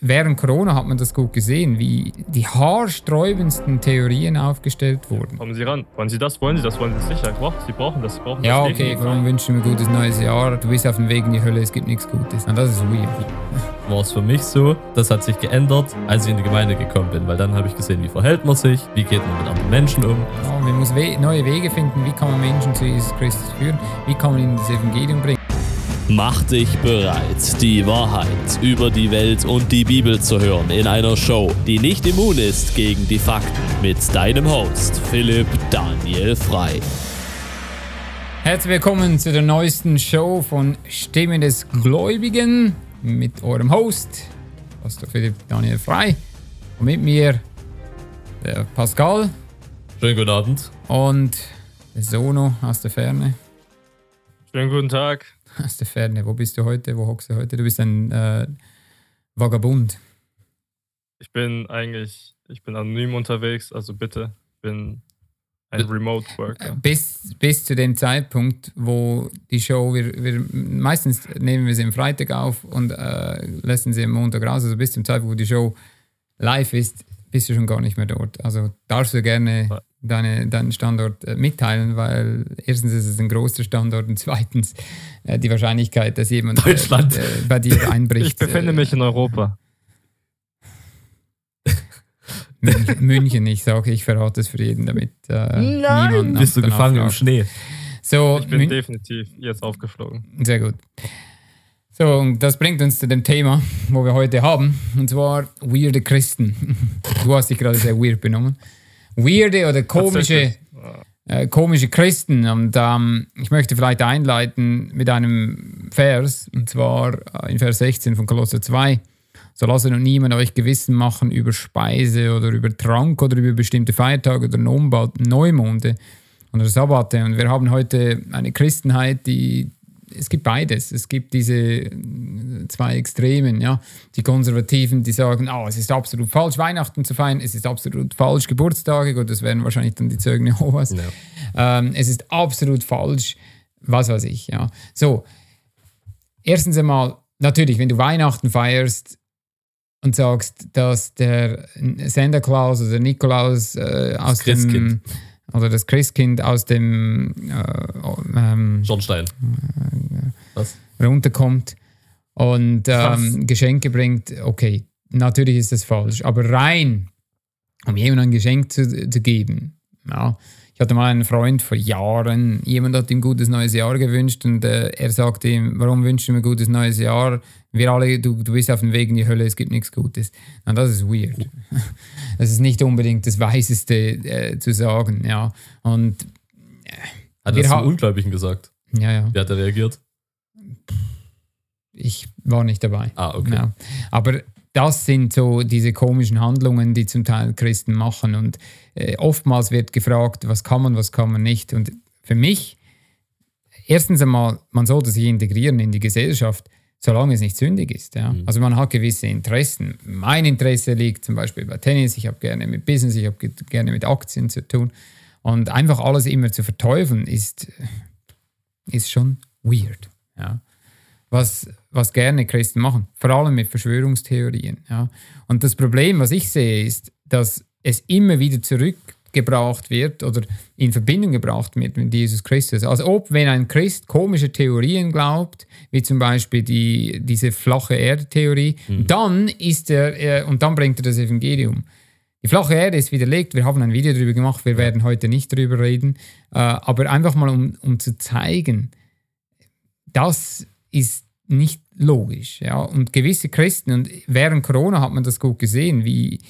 während Corona hat man das gut gesehen, wie die haarsträubendsten Theorien aufgestellt wurden. Kommen Sie ran. Wollen Sie das? Wollen Sie das? Wollen Sie sicher? Sie brauchen das. Sie brauchen ja, das okay. Warum wünschen wir gutes neues Jahr? Du bist auf dem Weg in die Hölle, es gibt nichts Gutes. Und das ist weird. War es für mich so, das hat sich geändert, als ich in die Gemeinde gekommen bin, weil dann habe ich gesehen, wie verhält man sich, wie geht man mit anderen Menschen um. Ja, man muss we neue Wege finden, wie kann man Menschen zu Jesus Christus führen, wie kann man ihnen das Evangelium bringen. Mach dich bereit, die Wahrheit über die Welt und die Bibel zu hören in einer Show, die nicht immun ist gegen die Fakten mit deinem Host Philipp Daniel Frei. Herzlich willkommen zu der neuesten Show von Stimme des Gläubigen mit eurem Host, Pastor Philipp Daniel Frei und mit mir der Pascal. Schönen guten Abend. Und der Sono aus der Ferne. Schönen guten Tag aus der Ferne. Wo bist du heute? Wo hockst du heute? Du bist ein äh, Vagabund. Ich bin eigentlich, ich bin anonym unterwegs, also bitte, bin ein Remote Worker. Bis, bis zu dem Zeitpunkt, wo die Show, wir, wir meistens nehmen wir sie am Freitag auf und äh, lassen sie am Montag raus, also bis zum Zeitpunkt, wo die Show live ist, bist du schon gar nicht mehr dort. Also darfst du gerne deine, deinen Standort äh, mitteilen, weil erstens ist es ein großer Standort und zweitens äh, die Wahrscheinlichkeit, dass jemand äh, äh, bei dir einbricht. Ich befinde mich in Europa. München, ich sage, ich verrate es für jeden, damit äh, niemand. Bist du gefangen im Schnee? So, ich bin Mün definitiv jetzt aufgeflogen. Sehr gut. So, und das bringt uns zu dem Thema, wo wir heute haben, und zwar weirde Christen. Du hast dich gerade sehr weird benommen. Weirde oder komische, äh, komische Christen. Und ähm, ich möchte vielleicht einleiten mit einem Vers, und zwar äh, in Vers 16 von Kolosser 2. So lasse nun niemand euch Gewissen machen über Speise oder über Trank oder über bestimmte Feiertage oder Neumonde oder Sabbate. Und wir haben heute eine Christenheit, die es gibt beides. Es gibt diese äh, zwei Extremen, ja. Die Konservativen, die sagen, oh, es ist absolut falsch, Weihnachten zu feiern, es ist absolut falsch, Geburtstage, gut, das wären wahrscheinlich dann die Zeugen Jehovas. Ja. Ähm, es ist absolut falsch, was weiß ich, ja. So, erstens einmal, natürlich, wenn du Weihnachten feierst und sagst, dass der Santa Claus oder Nikolaus äh, aus dem oder das Christkind aus dem äh, ähm, Schornstein äh, runterkommt und ähm, Geschenke bringt, okay, natürlich ist das falsch, aber rein, um jemandem ein Geschenk zu, zu geben, ja, ich hatte mal einen Freund vor Jahren, jemand hat ihm gutes neues Jahr gewünscht und äh, er sagte ihm, warum wünschen wir gutes neues Jahr? Wir alle, du, du bist auf dem Weg in die Hölle, es gibt nichts Gutes. Na, das ist weird. Das ist nicht unbedingt das Weiseste äh, zu sagen, ja. Und äh, hat er das zum Ungläubigen gesagt? Ja, ja. Wie hat er reagiert? Ich war nicht dabei. Ah, okay. Ja. Aber das sind so diese komischen Handlungen, die zum Teil Christen machen. Und äh, oftmals wird gefragt, was kann man, was kann man nicht. Und für mich, erstens einmal, man sollte sich integrieren in die Gesellschaft, solange es nicht sündig ist. Ja? Mhm. Also man hat gewisse Interessen. Mein Interesse liegt zum Beispiel bei Tennis, ich habe gerne mit Business, ich habe gerne mit Aktien zu tun. Und einfach alles immer zu verteufeln, ist, ist schon weird. Ja? Was, was gerne Christen machen, vor allem mit Verschwörungstheorien. Ja. Und das Problem, was ich sehe, ist, dass es immer wieder zurückgebracht wird oder in Verbindung gebracht wird mit Jesus Christus. Als ob, wenn ein Christ komische Theorien glaubt, wie zum Beispiel die, diese flache Erde-Theorie, mhm. dann ist er, äh, und dann bringt er das Evangelium. Die flache Erde ist widerlegt. Wir haben ein Video darüber gemacht. Wir werden heute nicht darüber reden. Äh, aber einfach mal, um, um zu zeigen, das ist nicht logisch. Ja? Und gewisse Christen, und während Corona hat man das gut gesehen, wie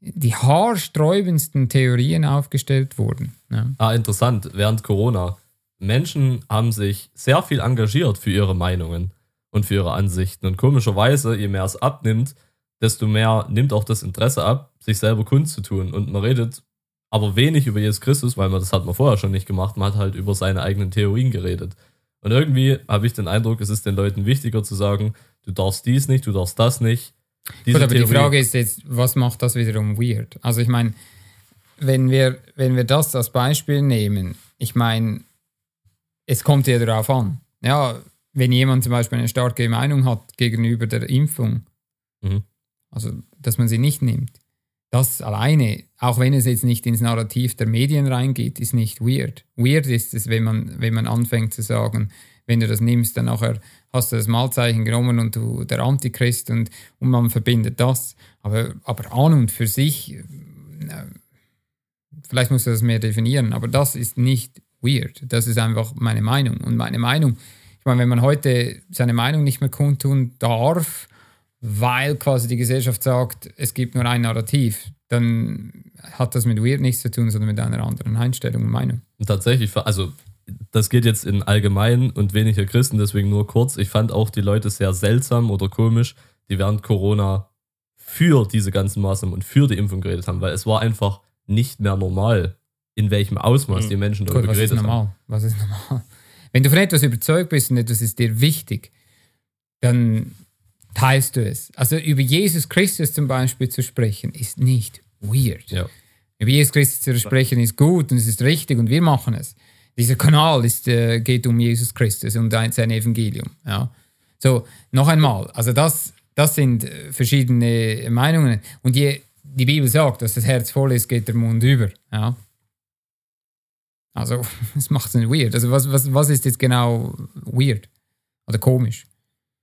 die haarsträubendsten Theorien aufgestellt wurden. Ja. Ah, interessant. Während Corona. Menschen haben sich sehr viel engagiert für ihre Meinungen und für ihre Ansichten. Und komischerweise, je mehr es abnimmt, desto mehr nimmt auch das Interesse ab, sich selber kundzutun. Und man redet aber wenig über Jesus Christus, weil man das hat man vorher schon nicht gemacht. Man hat halt über seine eigenen Theorien geredet. Und irgendwie habe ich den Eindruck, es ist den Leuten wichtiger zu sagen, du darfst dies nicht, du darfst das nicht. Diese Gut, aber Theorie die Frage ist jetzt, was macht das wiederum weird? Also ich meine, wenn wir, wenn wir das als Beispiel nehmen, ich meine, es kommt ja darauf an. Ja, wenn jemand zum Beispiel eine starke Meinung hat gegenüber der Impfung, mhm. Also, dass man sie nicht nimmt. Das alleine, auch wenn es jetzt nicht ins Narrativ der Medien reingeht, ist nicht weird. Weird ist es, wenn man, wenn man anfängt zu sagen, wenn du das nimmst, dann nachher hast du das Malzeichen genommen und du der Antichrist und, und man verbindet das. Aber, aber an und für sich, äh, vielleicht musst du das mehr definieren, aber das ist nicht weird. Das ist einfach meine Meinung. Und meine Meinung, ich meine, wenn man heute seine Meinung nicht mehr kundtun darf, weil quasi die Gesellschaft sagt, es gibt nur ein Narrativ, dann hat das mit Weird nichts zu tun, sondern mit einer anderen Einstellung und Meinung. Und tatsächlich, also das geht jetzt in allgemein und weniger Christen, deswegen nur kurz. Ich fand auch die Leute sehr seltsam oder komisch, die während Corona für diese ganzen Maßnahmen und für die Impfung geredet haben, weil es war einfach nicht mehr normal, in welchem Ausmaß mhm. die Menschen darüber Gut, was geredet ist normal? haben. Was ist normal? Wenn du von etwas überzeugt bist und etwas ist dir wichtig, dann teilst du es. Also über Jesus Christus zum Beispiel zu sprechen, ist nicht weird. Ja. Über Jesus Christus zu sprechen ist gut und es ist richtig und wir machen es. Dieser Kanal ist, äh, geht um Jesus Christus und sein Evangelium. Ja. So, noch einmal, also das, das sind äh, verschiedene Meinungen. Und je die Bibel sagt, dass das Herz voll ist, geht der Mund über. Ja. Also, das macht es nicht weird. Also, was, was, was ist jetzt genau weird? Oder komisch?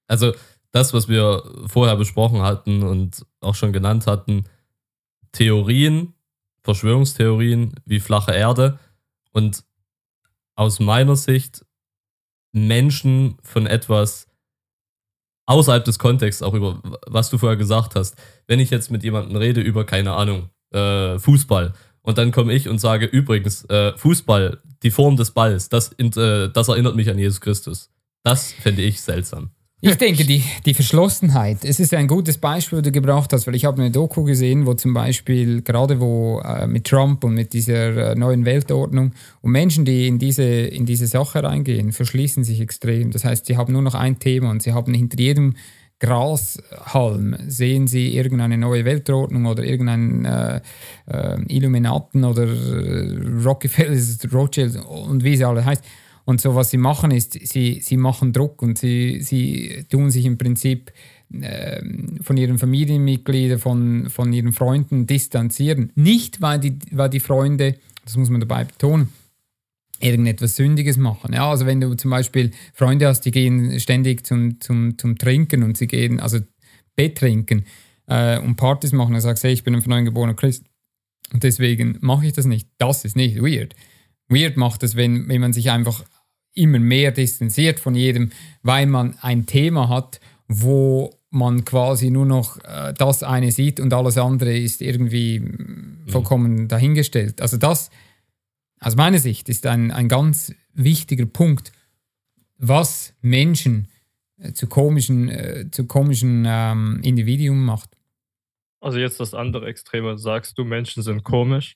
Also, das, was wir vorher besprochen hatten und auch schon genannt hatten, Theorien, Verschwörungstheorien wie flache Erde und aus meiner Sicht Menschen von etwas außerhalb des Kontexts, auch über was du vorher gesagt hast. Wenn ich jetzt mit jemandem rede über, keine Ahnung, äh, Fußball und dann komme ich und sage, übrigens, äh, Fußball, die Form des Balls, das, äh, das erinnert mich an Jesus Christus. Das fände ich seltsam. Ich denke, die, die Verschlossenheit, es ist ein gutes Beispiel, was du gebracht hast, weil ich habe eine Doku gesehen, wo zum Beispiel gerade wo äh, mit Trump und mit dieser äh, neuen Weltordnung und Menschen, die in diese, in diese Sache reingehen, verschließen sich extrem. Das heißt, sie haben nur noch ein Thema und sie haben hinter jedem Grashalm sehen sie irgendeine neue Weltordnung oder irgendeinen äh, äh, Illuminaten oder äh, Rockefeller, Rothschild und wie sie alle heißt. Und so, was sie machen, ist, sie, sie machen Druck und sie, sie tun sich im Prinzip äh, von ihren Familienmitgliedern, von, von ihren Freunden distanzieren. Nicht, weil die, weil die Freunde, das muss man dabei betonen, irgendetwas Sündiges machen. Ja, also wenn du zum Beispiel Freunde hast, die gehen ständig zum, zum, zum Trinken und sie gehen, also Betttrinken äh, und Partys machen, dann sagst hey, ich bin ein von neuem geborener Christ und deswegen mache ich das nicht. Das ist nicht weird. Weird macht es, wenn, wenn man sich einfach immer mehr distanziert von jedem, weil man ein Thema hat, wo man quasi nur noch äh, das eine sieht und alles andere ist irgendwie mhm. vollkommen dahingestellt. Also das, aus meiner Sicht, ist ein, ein ganz wichtiger Punkt, was Menschen äh, zu komischen, äh, zu komischen ähm, Individuen macht. Also jetzt das andere Extreme, sagst du, Menschen sind komisch,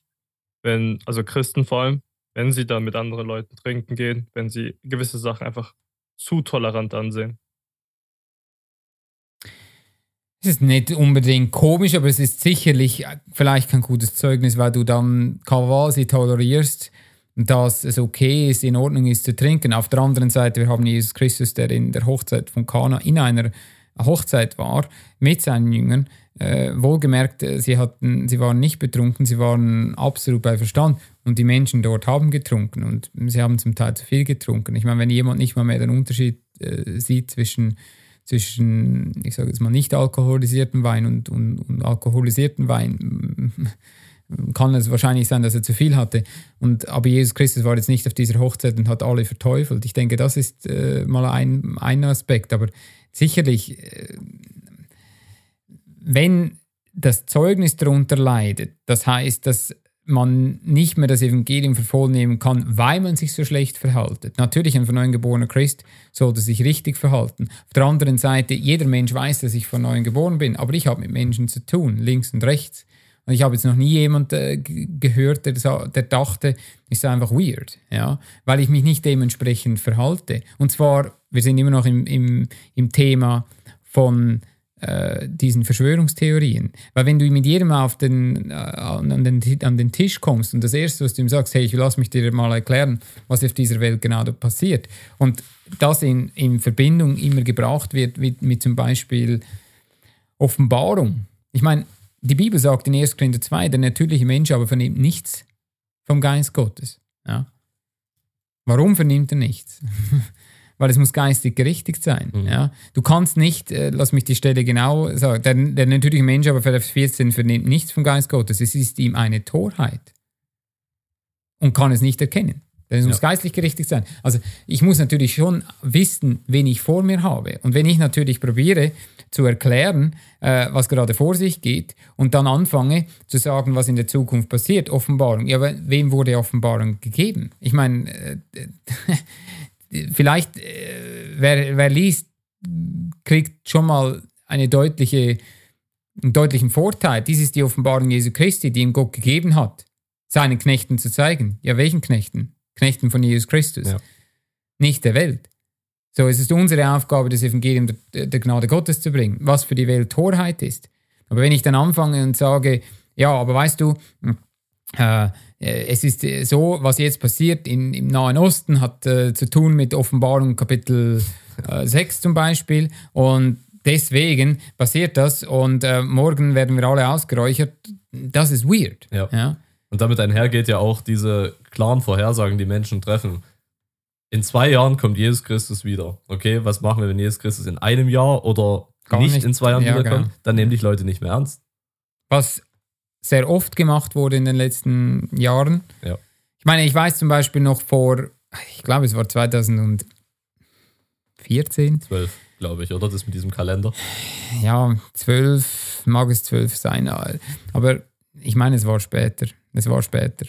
wenn, also Christen vor allem, wenn sie dann mit anderen Leuten trinken gehen, wenn sie gewisse Sachen einfach zu tolerant ansehen. Es ist nicht unbedingt komisch, aber es ist sicherlich vielleicht kein gutes Zeugnis, weil du dann quasi tolerierst, dass es okay ist, in Ordnung ist zu trinken. Auf der anderen Seite, wir haben Jesus Christus, der in der Hochzeit von Kana in einer Hochzeit war mit seinen Jüngern. Äh, wohlgemerkt, äh, sie, hatten, sie waren nicht betrunken, sie waren absolut bei Verstand und die Menschen dort haben getrunken und sie haben zum Teil zu viel getrunken. Ich meine, wenn jemand nicht mal mehr den Unterschied äh, sieht zwischen, zwischen, ich sage jetzt mal, nicht alkoholisierten Wein und, und, und alkoholisierten Wein, kann es wahrscheinlich sein, dass er zu viel hatte. Und, aber Jesus Christus war jetzt nicht auf dieser Hochzeit und hat alle verteufelt. Ich denke, das ist äh, mal ein, ein Aspekt. Aber sicherlich, äh, wenn das Zeugnis darunter leidet, das heißt, dass man nicht mehr das Evangelium für voll nehmen kann, weil man sich so schlecht verhaltet. Natürlich, ein von neuem geborener Christ sollte sich richtig verhalten. Auf der anderen Seite, jeder Mensch weiß, dass ich von neuem geboren bin, aber ich habe mit Menschen zu tun, links und rechts. Und ich habe jetzt noch nie jemanden äh, gehört, der, der dachte, ist einfach weird, ja, weil ich mich nicht dementsprechend verhalte. Und zwar, wir sind immer noch im, im, im Thema von äh, diesen Verschwörungstheorien. Weil wenn du mit jedem auf den, äh, an, den, an den Tisch kommst und das Erste, was du ihm sagst, hey, ich lass mich dir mal erklären, was auf dieser Welt genau da passiert. Und das in, in Verbindung immer gebracht wird mit, mit zum Beispiel Offenbarung Ich meine, die Bibel sagt in 1. Korinther 2, der natürliche Mensch aber vernimmt nichts vom Geist Gottes. Ja. Warum vernimmt er nichts? Weil es muss geistig gerichtigt sein. Mhm. Ja. Du kannst nicht, äh, lass mich die Stelle genau sagen, der, der natürliche Mensch aber Vers 14 vernimmt nichts vom Geist Gottes. Es ist ihm eine Torheit und kann es nicht erkennen. Denn es muss Ja. geistlich gerichtet sein. Also ich muss natürlich schon wissen, wen ich vor mir habe. Und wenn ich natürlich probiere zu erklären, äh, was gerade vor sich geht und dann anfange zu sagen, was in der Zukunft passiert, Offenbarung. Ja, aber wem wurde Offenbarung gegeben? Ich meine, äh, vielleicht, äh, wer, wer liest, kriegt schon mal eine deutliche, einen deutlichen Vorteil. Dies ist die Offenbarung Jesu Christi, die ihm Gott gegeben hat, seinen Knechten zu zeigen. Ja, welchen Knechten? Knechten von Jesus Christus. Ja. Nicht der Welt. So, es ist unsere Aufgabe, das Evangelium der, der Gnade Gottes zu bringen, was für die Welt Torheit ist. Aber wenn ich dann anfange und sage, ja, aber weißt du, es ist äh, so, was jetzt passiert in, im Nahen Osten, hat äh, zu tun mit Offenbarung Kapitel äh, 6 zum Beispiel. Und deswegen passiert das und äh, morgen werden wir alle ausgeräuchert. Das ist weird. Ja. Ja? Und damit einhergeht ja auch diese klaren Vorhersagen, die Menschen treffen. In zwei Jahren kommt Jesus Christus wieder. Okay, was machen wir, wenn Jesus Christus in einem Jahr oder nicht, nicht. in zwei Jahren Ja, wiederkommt? genau. Dann nehmen dich Leute nicht mehr ernst. was sehr oft gemacht wurde in den letzten Jahren. Ja. Ich meine, ich weiß zum Beispiel noch vor, ich glaube, es war 2014, Zwölf, glaube ich, oder? Das mit diesem Kalender. ja, 12, mag es 12 sein, aber ich meine, es war später. Es war später.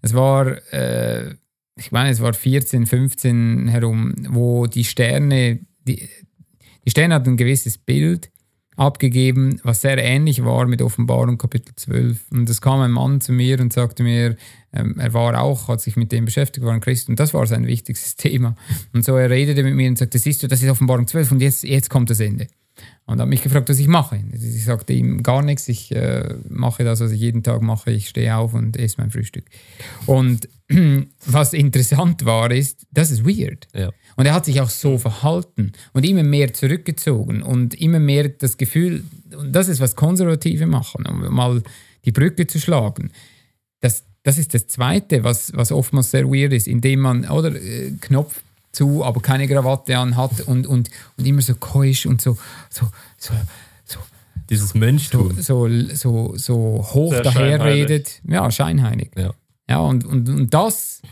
Es war, äh, ich meine, es war 14, 15 herum, wo die Sterne, die, die Sterne hatten ein gewisses Bild abgegeben, was sehr ähnlich war mit Offenbarung Kapitel 12. Und es kam ein Mann zu mir und sagte mir, ähm, er war auch, hat sich mit dem beschäftigt, war ein Christ und das war sein wichtigstes Thema. Und so er redete mit mir und sagte, siehst du, das ist Offenbarung 12 und jetzt, jetzt kommt das Ende. Und hat mich gefragt, was ich mache. Ich sagte ihm gar nichts, ich äh, mache das, was ich jeden Tag mache, ich stehe auf und esse mein Frühstück. Und was interessant war, ist, das ist weird. Ja. Und er hat sich auch so verhalten und immer mehr zurückgezogen und immer mehr das Gefühl, und das ist, was Konservative machen, um mal die Brücke zu schlagen. Das, das ist das Zweite, was, was oftmals sehr weird ist, indem man, oder, äh, Knopf zu, aber keine Krawatte anhat und, und, und immer so keusch und so, so, so, so, Dieses so, Mönchtum. so, so, so hoch Sehr daherredet. Ja, scheinheilig. Ja. Ja, und, und, und das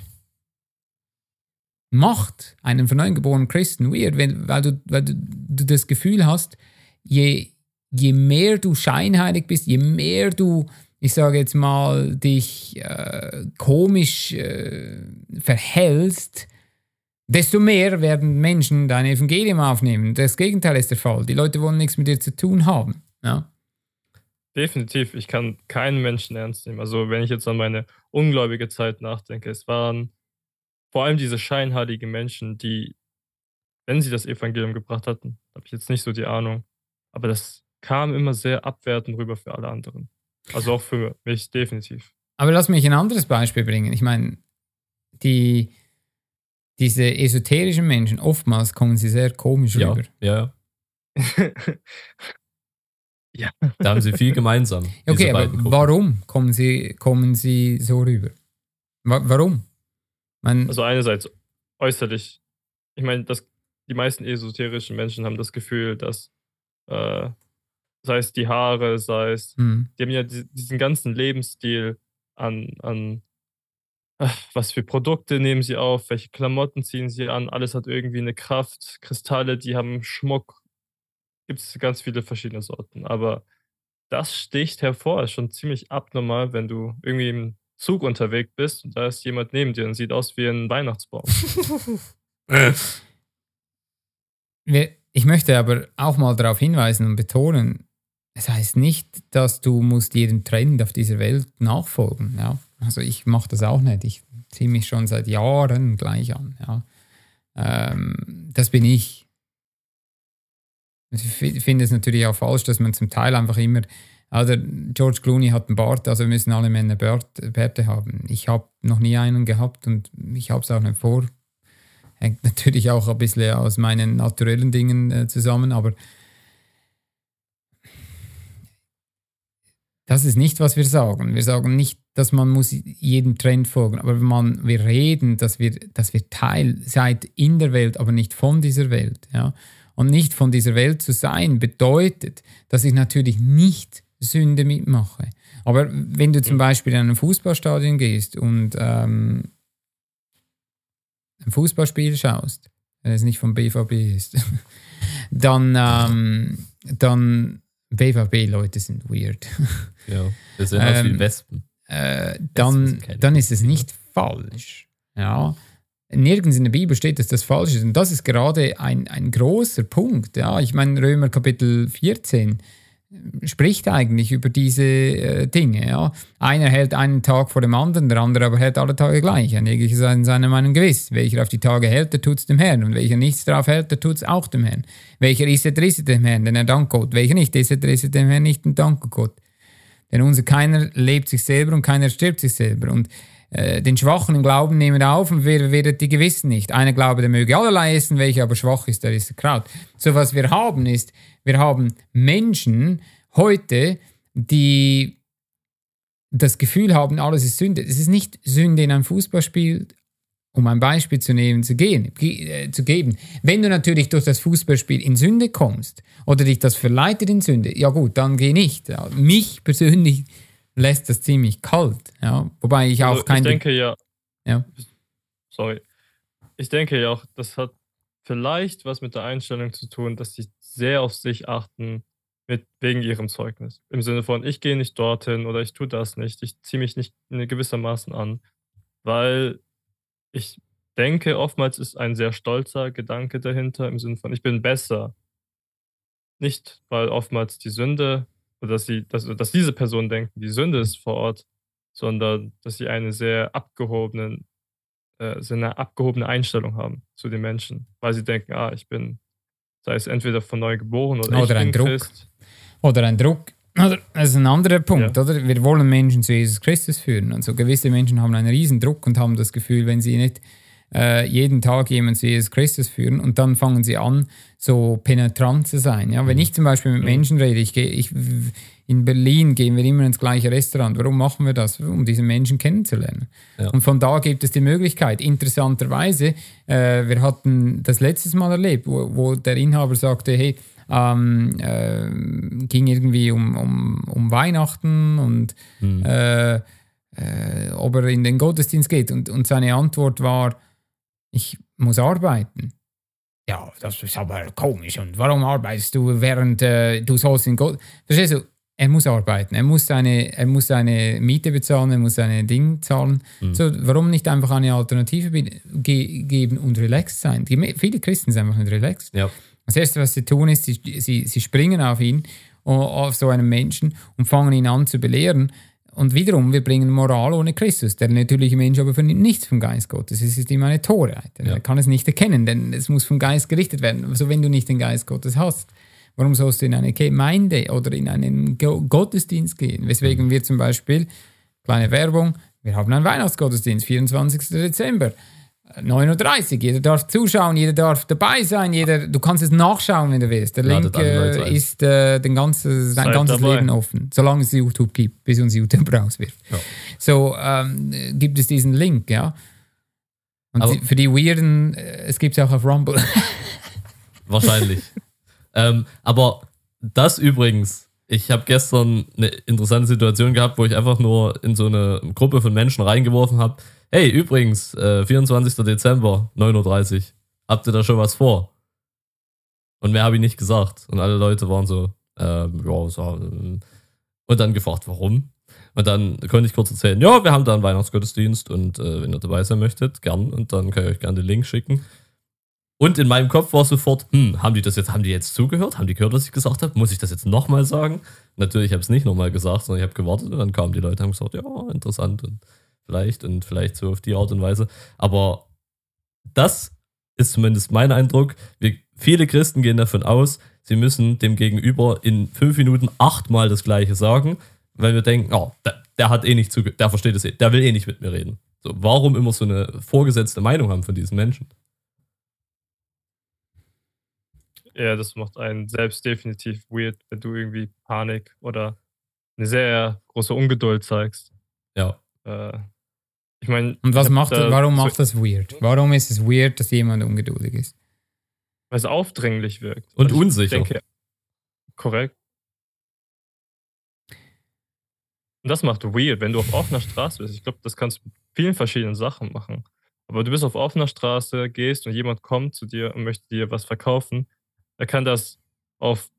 macht einen von neuem geborenen Christen weird, wenn, weil, du, weil du, du das Gefühl hast, je, je mehr du scheinheilig bist, je mehr du, ich sage jetzt mal, dich äh, komisch äh, verhältst, desto mehr werden Menschen dein Evangelium aufnehmen. Das Gegenteil ist der Fall. Die Leute wollen nichts mit dir zu tun haben. Ja? Definitiv, ich kann keinen Menschen ernst nehmen. Also wenn ich jetzt an meine ungläubige Zeit nachdenke, es waren vor allem diese scheinheiligen Menschen, die, wenn sie das Evangelium gebracht hatten, habe ich jetzt nicht so die Ahnung, aber das kam immer sehr abwertend rüber für alle anderen. Also auch für mich definitiv. Aber lass mich ein anderes Beispiel bringen. Ich meine, die, diese esoterischen Menschen, oftmals kommen sie sehr komisch Ja, rüber. ja, ja. Da haben sie viel gemeinsam. Okay, aber warum kommen sie, kommen sie so rüber? Wa warum? Man, Also einerseits äußerlich, ich meine, das, die meisten esoterischen Menschen haben das Gefühl, dass äh, sei es die Haare, sei es hm, die haben ja di- diesen ganzen Lebensstil an, an was für Produkte nehmen sie auf, welche Klamotten ziehen sie an, alles hat irgendwie eine Kraft, Kristalle, die haben Schmuck, gibt es ganz viele verschiedene Sorten, aber das sticht hervor, ist schon ziemlich abnormal, wenn du irgendwie im Zug unterwegs bist und da ist jemand neben dir und sieht aus wie ein Weihnachtsbaum. wir, ich möchte aber auch mal darauf hinweisen und betonen, es heißt nicht, dass du musst jedem Trend auf dieser Welt nachfolgen. Ja? Also ich mache das auch nicht. Ich ziehe mich schon seit Jahren gleich an. Ja? Ähm, das bin ich. Ich fi- finde es natürlich auch falsch, dass man zum Teil einfach immer, also George Clooney hat einen Bart, also müssen alle Männer Bart, Bärte haben. Ich habe noch nie einen gehabt und ich habe es auch nicht vor. Hängt natürlich auch ein bisschen aus meinen naturellen Dingen äh, zusammen, aber das ist nicht, was wir sagen. Wir sagen nicht, dass man muss jedem Trend folgen, aber man, wir reden, dass wir, dass wir Teil seid in der Welt, aber nicht von dieser Welt. Ja? Und nicht von dieser Welt zu sein bedeutet, dass ich natürlich nicht Sünde mitmache. Aber wenn du zum Beispiel in ein Fußballstadion gehst und ähm, ein Fußballspiel schaust, wenn es nicht vom BVB ist, dann, ähm, dann BVB-Leute sind weird. Ja, das sind ähm, wie Wespen. Äh, dann, dann ist es nicht falsch. Ja. Nirgends in der Bibel steht, dass das falsch ist. Und das ist gerade ein, ein großer Punkt. Ja. Ich meine, Römer Kapitel 14 spricht eigentlich über diese äh, Dinge. Ja. Einer hält einen Tag vor dem anderen, der andere aber hält alle Tage gleich. Ein jeglicher ist in seiner Meinung gewiss. Welcher auf die Tage hält, der tut es dem Herrn. Und welcher nichts drauf hält, der tut es auch dem Herrn. Welcher isset, der isset dem Herrn, denn er dankt Gott. Welcher nicht isset, der isset dem Herrn nicht und dankt Gott. Denn unser keiner lebt sich selber und keiner stirbt sich selber. Und äh, den Schwachen im Glauben nehmen auf und wer wird die Gewissen nicht. Einer glaube, der möge allerlei essen, welcher aber schwach ist, der ist Kraut. So was wir haben ist, wir haben Menschen heute, die das Gefühl haben, alles ist Sünde. Es ist nicht Sünde in einem Fußballspiel, um ein Beispiel zu nehmen, zu, gehen, äh, zu geben. Wenn du natürlich durch das Fußballspiel in Sünde kommst oder dich das verleitet in Sünde, ja gut, dann geh nicht. Mich persönlich lässt das ziemlich kalt. Ja, wobei ich auch also, kein. Ich denke ja. Ja. Sorry. Ich denke ja auch, das hat vielleicht was mit der Einstellung zu tun, dass sie sehr auf sich achten mit, wegen ihrem Zeugnis. Im Sinne von, ich gehe nicht dorthin oder ich tue das nicht, ich ziehe mich nicht in gewissermaßen an, weil ich denke, oftmals ist ein sehr stolzer Gedanke dahinter, im Sinne von, ich bin besser. Nicht, weil oftmals die Sünde, dass, sie, dass, dass diese Personen denken, die Sünde ist vor Ort, sondern dass sie eine sehr abgehobene, äh, sehr eine abgehobene Einstellung haben zu den Menschen, weil sie denken, ah, ich bin, sei es entweder von neu geboren oder, oder ein Druck. Christ. Oder ein Druck. Oder, das ist ein anderer Punkt, ja. oder? Wir wollen Menschen zu Jesus Christus führen. Also gewisse Menschen haben einen riesen Druck und haben das Gefühl, wenn sie nicht äh, jeden Tag jemanden zu Jesus Christus führen und dann fangen sie an, so penetrant zu sein. Ja? Wenn mhm. ich zum Beispiel mit Menschen rede, ich gehe, ich, in Berlin gehen wir immer ins gleiche Restaurant. Warum machen wir das? Um diese Menschen kennenzulernen. Ja. Und von da gibt es die Möglichkeit. Interessanterweise, äh, wir hatten das letztes Mal erlebt, wo, wo der Inhaber sagte, hey, ähm, äh, ging irgendwie um, um, um Weihnachten und mhm. äh, äh, ob er in den Gottesdienst geht. Und, und seine Antwort war, ich muss arbeiten. Ja, das ist aber komisch. Und warum arbeitest du, während äh, du sollst in Gott... Verstehst du? Er muss arbeiten. Er muss seine, er muss seine Miete bezahlen, er muss seine Dinge zahlen. Mhm. So, warum nicht einfach eine Alternative ge geben und relaxed sein? Die, viele Christen sind einfach nicht relaxed. Ja. Das Erste, was sie tun, ist, sie, sie, sie springen auf ihn, auf so einen Menschen und fangen ihn an zu belehren. Und wiederum, wir bringen Moral ohne Christus. Der natürliche Mensch aber vernimmt nichts vom Geist Gottes. Es ist ihm eine Torheit. Ja. Er kann es nicht erkennen, denn es muss vom Geist gerichtet werden. Also wenn du nicht den Geist Gottes hast, warum sollst du in eine Gemeinde oder in einen Gottesdienst gehen? Weswegen wir zum Beispiel, kleine Werbung, wir haben einen Weihnachtsgottesdienst, 24. Dezember. 9.30 Jeder darf zuschauen, jeder darf dabei sein, jeder, du kannst es nachschauen, wenn du willst. Der Link äh, ist äh, den ganzen, dein ganzes dabei. Leben offen, solange es YouTube gibt, bis uns YouTube rauswirft. Ja. So ähm, gibt es diesen Link, ja. Und aber, für die Weirden, äh, es gibt es auch auf Rumble. Wahrscheinlich. ähm, aber das übrigens, ich habe gestern eine interessante Situation gehabt, wo ich einfach nur in so eine Gruppe von Menschen reingeworfen habe, Hey, übrigens, äh, 24. Dezember, 9.30 Uhr. Habt ihr da schon was vor? Und mehr habe ich nicht gesagt. Und alle Leute waren so, ähm, ja, so, ähm, und dann gefragt, warum? Und dann konnte ich kurz erzählen, ja, wir haben da einen Weihnachtsgottesdienst und äh, wenn ihr dabei sein möchtet, gern. Und dann kann ich euch gerne den Link schicken. Und in meinem Kopf war sofort, hm, haben die das jetzt, haben die jetzt zugehört? Haben die gehört, was ich gesagt habe? Muss ich das jetzt nochmal sagen? Natürlich habe ich es nicht nochmal gesagt, sondern ich habe gewartet und dann kamen die Leute und haben gesagt, ja, interessant. Und vielleicht und vielleicht so auf die Art und Weise. Aber das ist zumindest mein Eindruck. Wir, viele Christen gehen davon aus, sie müssen dem Gegenüber in fünf Minuten achtmal das Gleiche sagen, weil wir denken, oh, der, der hat eh nicht zugehört, der versteht es eh, der will eh nicht mit mir reden. So, warum immer so eine vorgesetzte Meinung haben von diesen Menschen? Ja, das macht einen selbst definitiv weird, wenn du irgendwie Panik oder eine sehr große Ungeduld zeigst. Ja. Äh, ich meine. Und was macht, warum macht das weird? Warum ist es weird, dass jemand ungeduldig ist? Weil es aufdringlich wirkt. Und unsicher. Denke, korrekt. Und das macht weird, wenn du auf offener Straße bist. Ich glaube, das kannst du mit vielen verschiedenen Sachen machen. Aber du bist auf offener Straße, gehst und jemand kommt zu dir und möchte dir was verkaufen. Er kann das auf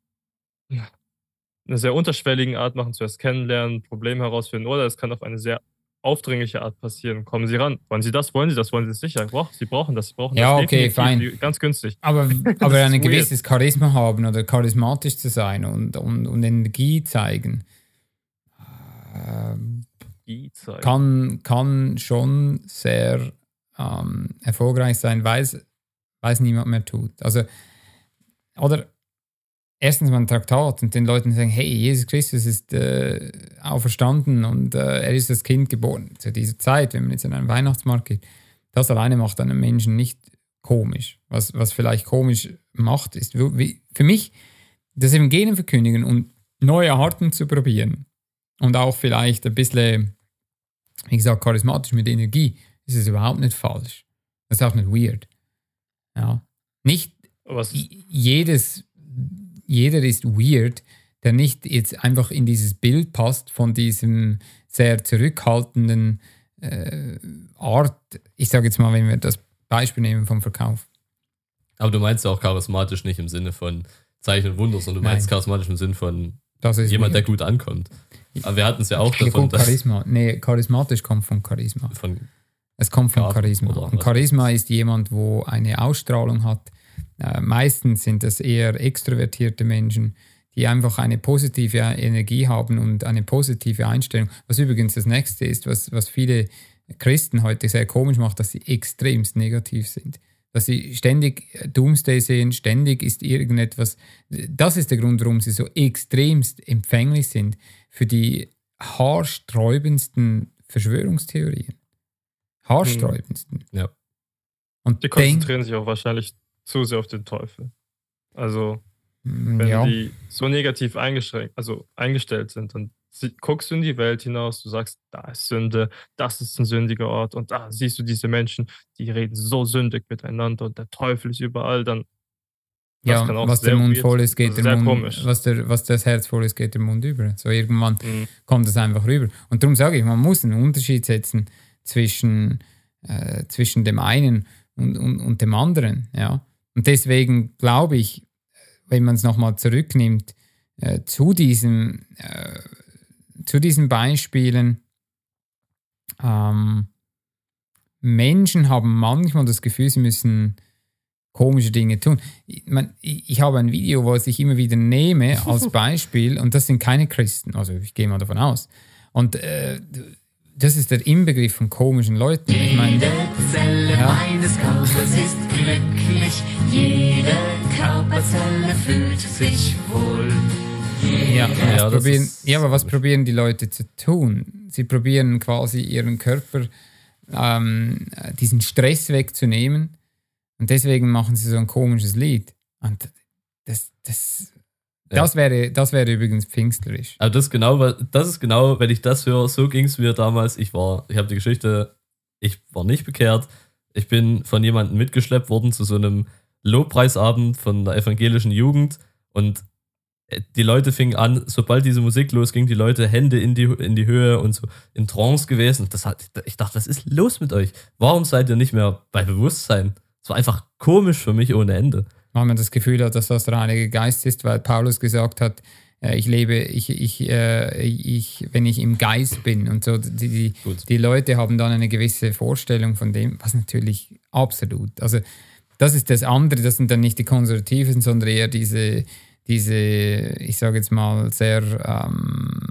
eine sehr unterschwelligen Art machen, zuerst kennenlernen, Probleme herausfinden, oder es kann auf eine sehr aufdringliche Art passieren. Kommen Sie ran. Wollen Sie das? Wollen Sie das? Wollen Sie es sicher? Sie brauchen das. Sie brauchen ja, das. okay, fein. Ganz günstig. Aber, aber ein gewisses Charisma haben oder charismatisch zu sein und, und, und Energie zeigen, äh, kann, kann schon sehr ähm, erfolgreich sein, weil es niemand mehr tut. Also, oder erstens mal ein Traktat und den Leuten sagen, hey, Jesus Christus ist äh, auferstanden und äh, er ist das Kind geboren. Zu dieser Zeit, wenn man jetzt in einen Weihnachtsmarkt geht, das alleine macht einen Menschen nicht komisch. Was, was vielleicht komisch macht, ist wie, für mich das Evangelium verkündigen und neue Arten zu probieren und auch vielleicht ein bisschen, wie gesagt, charismatisch mit Energie, ist es überhaupt nicht falsch. Das ist auch nicht weird. Ja. Nicht Was? jedes jeder ist weird, der nicht jetzt einfach in dieses Bild passt von diesem sehr zurückhaltenden äh, Art. Ich sage jetzt mal, wenn wir das Beispiel nehmen vom Verkauf. Aber du meinst ja auch charismatisch nicht im Sinne von Zeichen und Wunder, sondern du meinst Nein. charismatisch im Sinne von jemand, weird. der gut ankommt. Aber wir hatten es ja auch davon, dass Charisma. Nee, charismatisch kommt von Charisma. Von es kommt von Charisma. Und Charisma ist jemand, wo eine Ausstrahlung hat, äh, meistens sind das eher extrovertierte Menschen, die einfach eine positive Energie haben und eine positive Einstellung. Was übrigens das nächste ist, was, was viele Christen heute sehr komisch macht, dass sie extremst negativ sind. Dass sie ständig Doomsday sehen, ständig ist irgendetwas. Das ist der Grund, warum sie so extremst empfänglich sind für die haarsträubendsten Verschwörungstheorien. Haarsträubendsten. Ja. Und die konzentrieren sich auch wahrscheinlich zu sehr auf den Teufel. Also, mm, wenn ja. die so negativ eingeschränkt, also eingestellt sind, dann guckst du in die Welt hinaus, du sagst, da ist Sünde, das ist ein sündiger Ort und da siehst du diese Menschen, die reden so sündig miteinander und der Teufel ist überall, dann ja, was der Mund voll ist, geht der Mund, was, der, was das Herz voll ist, geht der Mund über. So irgendwann mhm. kommt es einfach rüber. Und darum sage ich, man muss einen Unterschied setzen zwischen, äh, zwischen dem einen und, und, und dem anderen. Ja? Und deswegen glaube ich, wenn man es nochmal zurücknimmt, äh, zu, diesem, äh, zu diesen Beispielen, ähm, Menschen haben manchmal das Gefühl, sie müssen komische Dinge tun. Ich, mein, ich habe ein Video, was ich immer wieder nehme als Beispiel und das sind keine Christen, also ich gehe mal davon aus. Und äh, das ist der Inbegriff von komischen Leuten. Ich meine, Jede Zelle ja. meines Körpers ist glücklich, jede Körperzelle fühlt sich wohl. Ja, ja, probieren, ja, aber was probieren die Leute zu tun? Sie probieren quasi ihren Körper, ähm, diesen Stress wegzunehmen und deswegen machen sie so ein komisches Lied. Und das, das, das, wäre, das wäre übrigens pfingstlerisch. Aber das, genau, das ist genau, wenn ich das höre, so ging es mir damals. Ich war, ich habe die Geschichte, ich war nicht bekehrt. Ich bin von jemandem mitgeschleppt worden zu so einem Lobpreisabend von der evangelischen Jugend und äh, die Leute fingen an, sobald diese Musik losging, die Leute Hände in die, in die Höhe und so in Trance gewesen. Das hat, ich dachte, was ist los mit euch? Warum seid ihr nicht mehr bei Bewusstsein? Es war einfach komisch für mich ohne Ende weil man das Gefühl hat, dass das der Heilige Geist ist, weil Paulus gesagt hat, äh, ich lebe, ich, ich, äh, ich, wenn ich im Geist bin und so. Die, die, die, Leute haben dann eine gewisse Vorstellung von dem, was natürlich absolut. Also, das ist das andere, das sind dann nicht die Konservativen, sondern eher diese, diese ich sage jetzt mal, sehr ähm,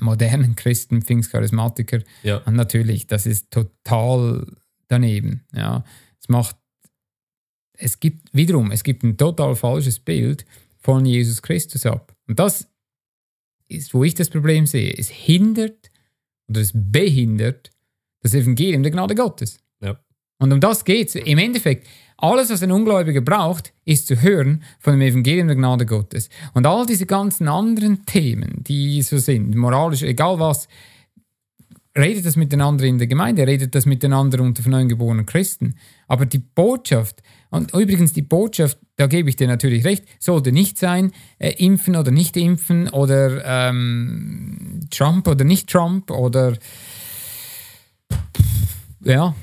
modernen Christen, Pfingstcharismatiker. Ja. Und natürlich, das ist total daneben. Ja. Es macht es gibt wiederum, es gibt ein total falsches Bild von Jesus Christus ab. Und das ist, wo ich das Problem sehe. Es hindert oder es behindert das Evangelium der Gnade Gottes. Ja. Und um das geht es. Im Endeffekt, alles, was ein Ungläubiger braucht, ist zu hören von dem Evangelium der Gnade Gottes. Und all diese ganzen anderen Themen, die so sind, moralisch, egal was, redet das miteinander in der Gemeinde, redet das miteinander unter von neuem geborenen Christen. Aber die Botschaft, und übrigens die Botschaft, da gebe ich dir natürlich recht, sollte nicht sein, äh, impfen oder nicht impfen oder ähm, Trump oder nicht Trump oder ja,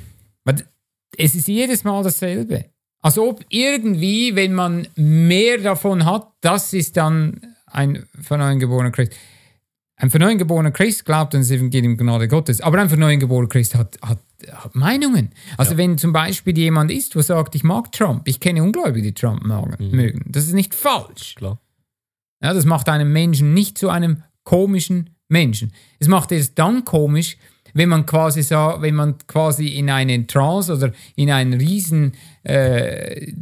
es ist jedes Mal dasselbe. Als ob irgendwie, wenn man mehr davon hat, das ist dann ein von neuem geborener Christ. Ein von neuem geborener Christ glaubt an das Evangelium Gnade Gottes, aber ein von neuem geborener Christ hat, hat, hat Meinungen. Also ja. wenn zum Beispiel jemand ist, wo sagt, ich mag Trump, ich kenne Ungläubige, die Trump mögen, mhm. das ist nicht falsch. Klar. Ja, das macht einen Menschen nicht zu einem komischen Menschen. Es macht erst dann komisch, wenn man quasi so, wenn man quasi in einen Trance oder in ein riesen äh,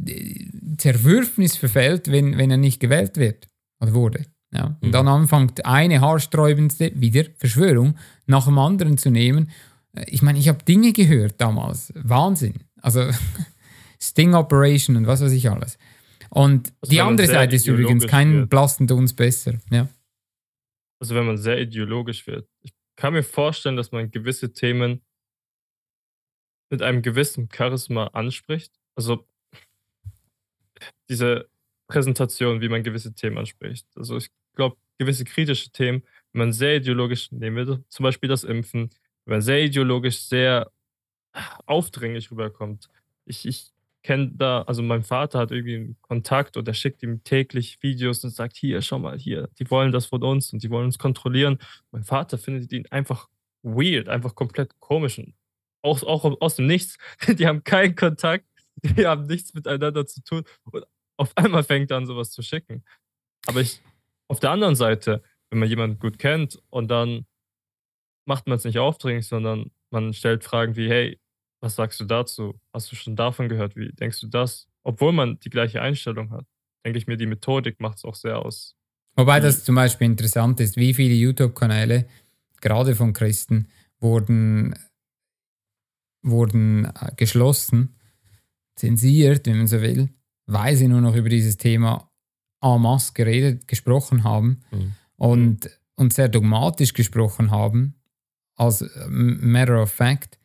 Zerwürfnis verfällt, wenn, wenn er nicht gewählt wird oder wurde. Ja. Und mhm. dann anfängt eine haarsträubendste wieder Verschwörung nach dem anderen zu nehmen. Ich meine, ich habe Dinge gehört damals. Wahnsinn. Also Sting Operation und was weiß ich alles. Und also die andere Seite ist übrigens kein blassen uns besser. Ja. Also wenn man sehr ideologisch wird. Ich kann mir vorstellen, dass man gewisse Themen mit einem gewissen Charisma anspricht. Also diese Präsentation, wie man gewisse Themen anspricht. Also ich glaube, gewisse kritische Themen, wenn man sehr ideologisch, nehmen wir zum Beispiel das Impfen, wenn man sehr ideologisch, sehr aufdringlich rüberkommt. Ich, ich kenne da, also mein Vater hat irgendwie einen Kontakt und er schickt ihm täglich Videos und sagt, hier, schau mal, hier, die wollen das von uns und die wollen uns kontrollieren. Mein Vater findet ihn einfach weird, einfach komplett komisch und auch, auch aus dem Nichts. Die haben keinen Kontakt, die haben nichts miteinander zu tun und auf einmal fängt er an, sowas zu schicken. Aber ich, auf der anderen Seite, wenn man jemanden gut kennt und dann macht man es nicht aufdringlich, sondern man stellt Fragen wie, hey, was sagst du dazu? Hast du schon davon gehört? Wie denkst du das? Obwohl man die gleiche Einstellung hat, denke ich mir, die Methodik macht es auch sehr aus. Wobei das zum Beispiel interessant ist, wie viele YouTube-Kanäle, gerade von Christen, wurden, wurden äh, geschlossen, zensiert, wenn man so will, weil sie nur noch über dieses Thema en masse geredet, gesprochen haben mhm. und, und sehr dogmatisch gesprochen haben, als äh, matter of fact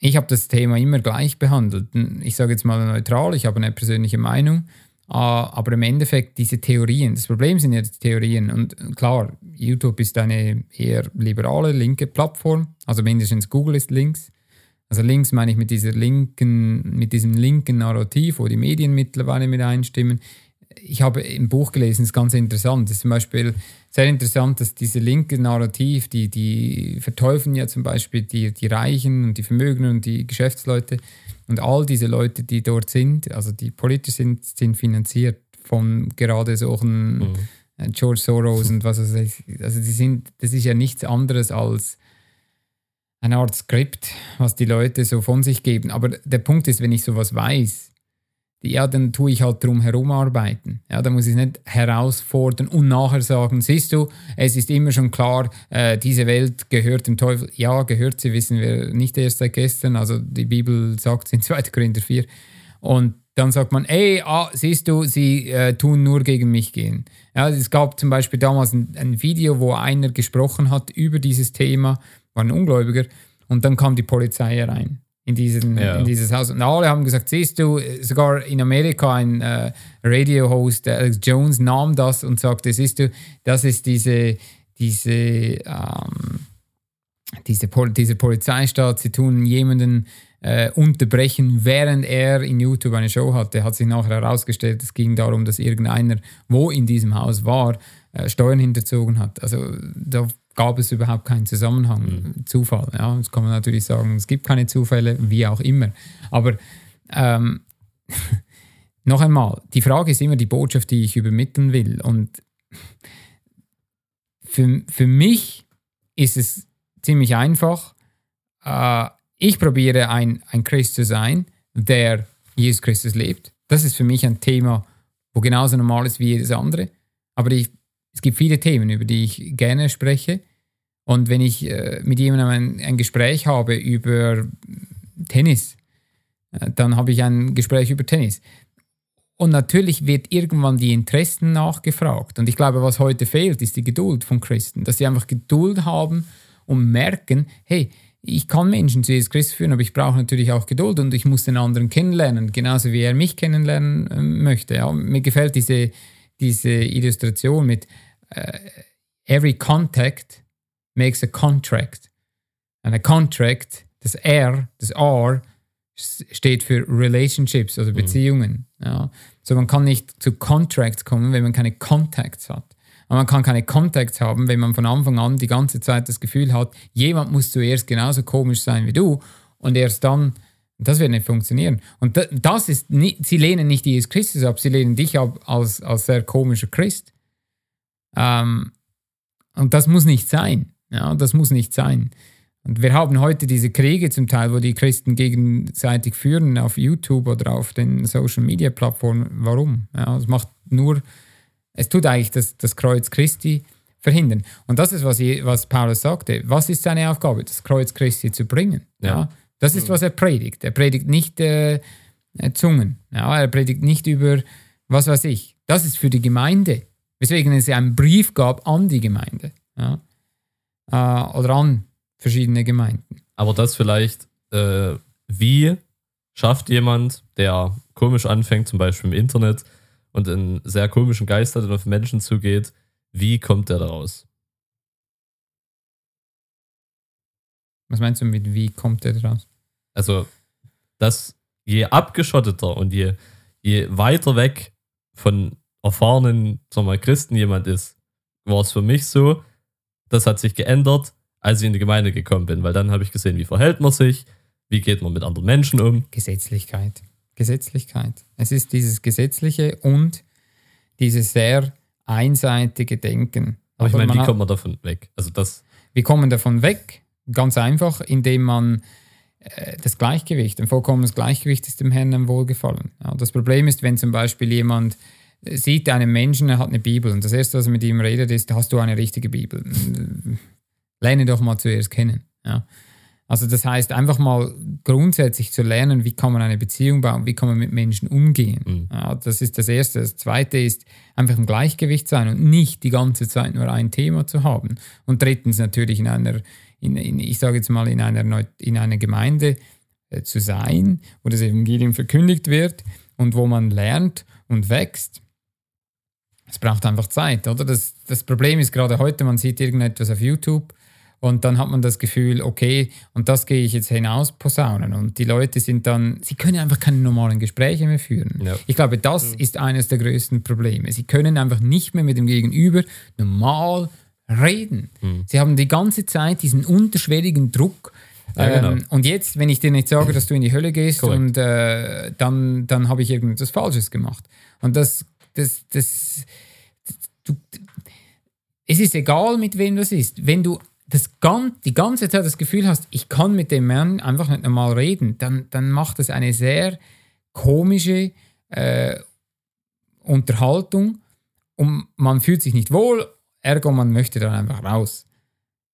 ich habe das Thema immer gleich behandelt. Ich sage jetzt mal neutral, ich habe eine persönliche Meinung, ah, aber im Endeffekt diese Theorien, das Problem sind ja die Theorien und klar, YouTube ist eine eher liberale, linke Plattform, also mindestens Google ist links. Also links meine ich mit dieser linken, mit diesem linken Narrativ, wo die Medien mittlerweile mit einstimmen ich habe im Buch gelesen, das ist ganz interessant. Das ist zum Beispiel sehr interessant, dass diese linke Narrativ, die, die verteufeln ja zum Beispiel die, die Reichen und die Vermögenden und die Geschäftsleute und all diese Leute, die dort sind, also die politisch sind, sind finanziert von gerade solchen mhm. Äh, George Soros und was weiß ich. Also die sind, das ist ja nichts anderes als eine Art Skript, was die Leute so von sich geben. Aber der Punkt ist, wenn ich sowas weiß, ja, dann tue ich halt drum herum arbeiten. Ja, da muss ich nicht herausfordern und nachher sagen, siehst du, es ist immer schon klar, äh, diese Welt gehört dem Teufel. Ja, gehört sie, wissen wir nicht erst seit gestern. Also die Bibel sagt es in 2. Korinther 4. Und dann sagt man, ey, ah, siehst du, sie äh, tun nur gegen mich gehen. Ja, es gab zum Beispiel damals ein, ein Video, wo einer gesprochen hat über dieses Thema, war ein Ungläubiger, und dann kam die Polizei rein in, diesen, ja. in dieses Haus. Und alle haben gesagt, siehst du, sogar in Amerika ein äh, Radio-Host, Alex Jones, nahm das und sagte, siehst du, das ist diese, diese, ähm, diese Pol dieser Polizeistaat, sie tun jemanden äh, unterbrechen, während er in YouTube eine Show hatte. Hat sich nachher herausgestellt, es ging darum, dass irgendeiner, wo in diesem Haus war, äh, Steuern hinterzogen hat. Also da gab es überhaupt keinen Zusammenhang, mhm. Zufall. Ja, jetzt kann man natürlich sagen, es gibt keine Zufälle, wie auch immer. Aber ähm, noch einmal, die Frage ist immer die Botschaft, die ich übermitteln will. Und für, für mich ist es ziemlich einfach. Äh, ich probiere ein, ein Christ zu sein, der Jesus Christus lebt. Das ist für mich ein Thema, wo genauso normal ist wie jedes andere. Aber ich, es gibt viele Themen, über die ich gerne spreche. Und wenn ich äh, mit jemandem ein, ein, Gespräch habe über Tennis, Äh, dann habe ich ein Gespräch über Tennis. Und natürlich wird irgendwann die Interessen nachgefragt. Und ich glaube, was heute fehlt, ist die Geduld von Christen. Dass sie einfach Geduld haben und merken, hey, ich kann Menschen zu Jesus Christus führen, aber ich brauche natürlich auch Geduld und ich muss den anderen kennenlernen, genauso wie er mich kennenlernen äh, möchte. Ja, mir gefällt diese, diese Illustration mit uh, every contact makes a contract. And a contract, das R, das R, steht für Relationships, also Beziehungen. Mhm. Ja. So man kann nicht zu Contracts kommen, wenn man keine Contacts hat. Und man kann keine Contacts haben, wenn man von Anfang an die ganze Zeit das Gefühl hat, jemand muss zuerst genauso komisch sein wie du und erst dann, das wird nicht funktionieren. Und das ist, nicht, sie lehnen nicht Jesus Christus ab, sie lehnen dich ab als, als sehr komischer Christ. Ähm, und das muss nicht sein. Ja, das muss nicht sein. Und wir haben heute diese Kriege zum Teil, wo die Christen gegenseitig führen auf YouTube oder auf den Social Media Plattformen. Warum? Ja, es macht nur es tut eigentlich das, das Kreuz Christi verhindern. Und das ist, was, was Paulus sagte. Was ist seine Aufgabe? Das Kreuz Christi zu bringen. Ja. ja? Das ist, was er predigt. Er predigt nicht äh, äh, Zungen. Ja? Er predigt nicht über, was weiß ich. Das ist für die Gemeinde. Weswegen es einen Brief gab an die Gemeinde. Ja? Äh, oder an verschiedene Gemeinden. Aber das vielleicht, äh, wie schafft jemand, der komisch anfängt, zum Beispiel im Internet, und einen sehr komischen Geist hat und auf Menschen zugeht, wie kommt der da raus? Was meinst du mit, wie kommt der da raus? Also, dass je abgeschotteter und je, je weiter weg von erfahrenen sagen wir, Christen jemand ist, war es für mich so, das hat sich geändert, als ich in die Gemeinde gekommen bin, weil dann habe ich gesehen, wie verhält man sich, wie geht man mit anderen Menschen um. Gesetzlichkeit. Gesetzlichkeit. Es ist dieses Gesetzliche und dieses sehr einseitige Denken. Aber ich meine, wie kommt man davon weg? Also das wir kommen davon weg, ganz einfach, indem man das Gleichgewicht, ein vollkommenes Gleichgewicht ist dem Herrn ein Wohlgefallen. Ja, das Problem ist, wenn zum Beispiel jemand sieht einen Menschen, er hat eine Bibel und das Erste, was er mit ihm redet, ist, hast du eine richtige Bibel? Lerne doch mal zuerst kennen. Ja. Also das heißt, einfach mal grundsätzlich zu lernen, wie kann man eine Beziehung bauen, wie kann man mit Menschen umgehen. Mhm. Ja, das ist das Erste. Das Zweite ist einfach im Gleichgewicht sein und nicht die ganze Zeit nur ein Thema zu haben. Und drittens natürlich in einer, in, in, ich sage jetzt mal, in einer, in einer Gemeinde äh, zu sein, wo das Evangelium verkündigt wird und wo man lernt und wächst. Es braucht einfach Zeit, oder? Das, das Problem ist gerade heute, man sieht irgendetwas auf YouTube und dann hat man das Gefühl, okay, und das gehe ich jetzt hinaus posaunen. Und die Leute sind dann, sie können einfach keine normalen Gespräche mehr führen. Ja. Ich glaube, das mhm. ist eines der größten Probleme. Sie können einfach nicht mehr mit dem Gegenüber normal reden. Mhm. Sie haben die ganze Zeit diesen unterschwelligen Druck. Ja, genau. ähm, und jetzt, wenn ich dir nicht sage, dass du in die Hölle gehst, und äh, dann, dann habe ich irgendetwas Falsches gemacht. Und das, das, das, du, es ist egal, mit wem das ist. Wenn du das ganz, die ganze Zeit das Gefühl hast, ich kann mit dem Mann einfach nicht normal reden, dann, dann macht das eine sehr komische äh, Unterhaltung und man fühlt sich nicht wohl, ergo man möchte dann einfach raus.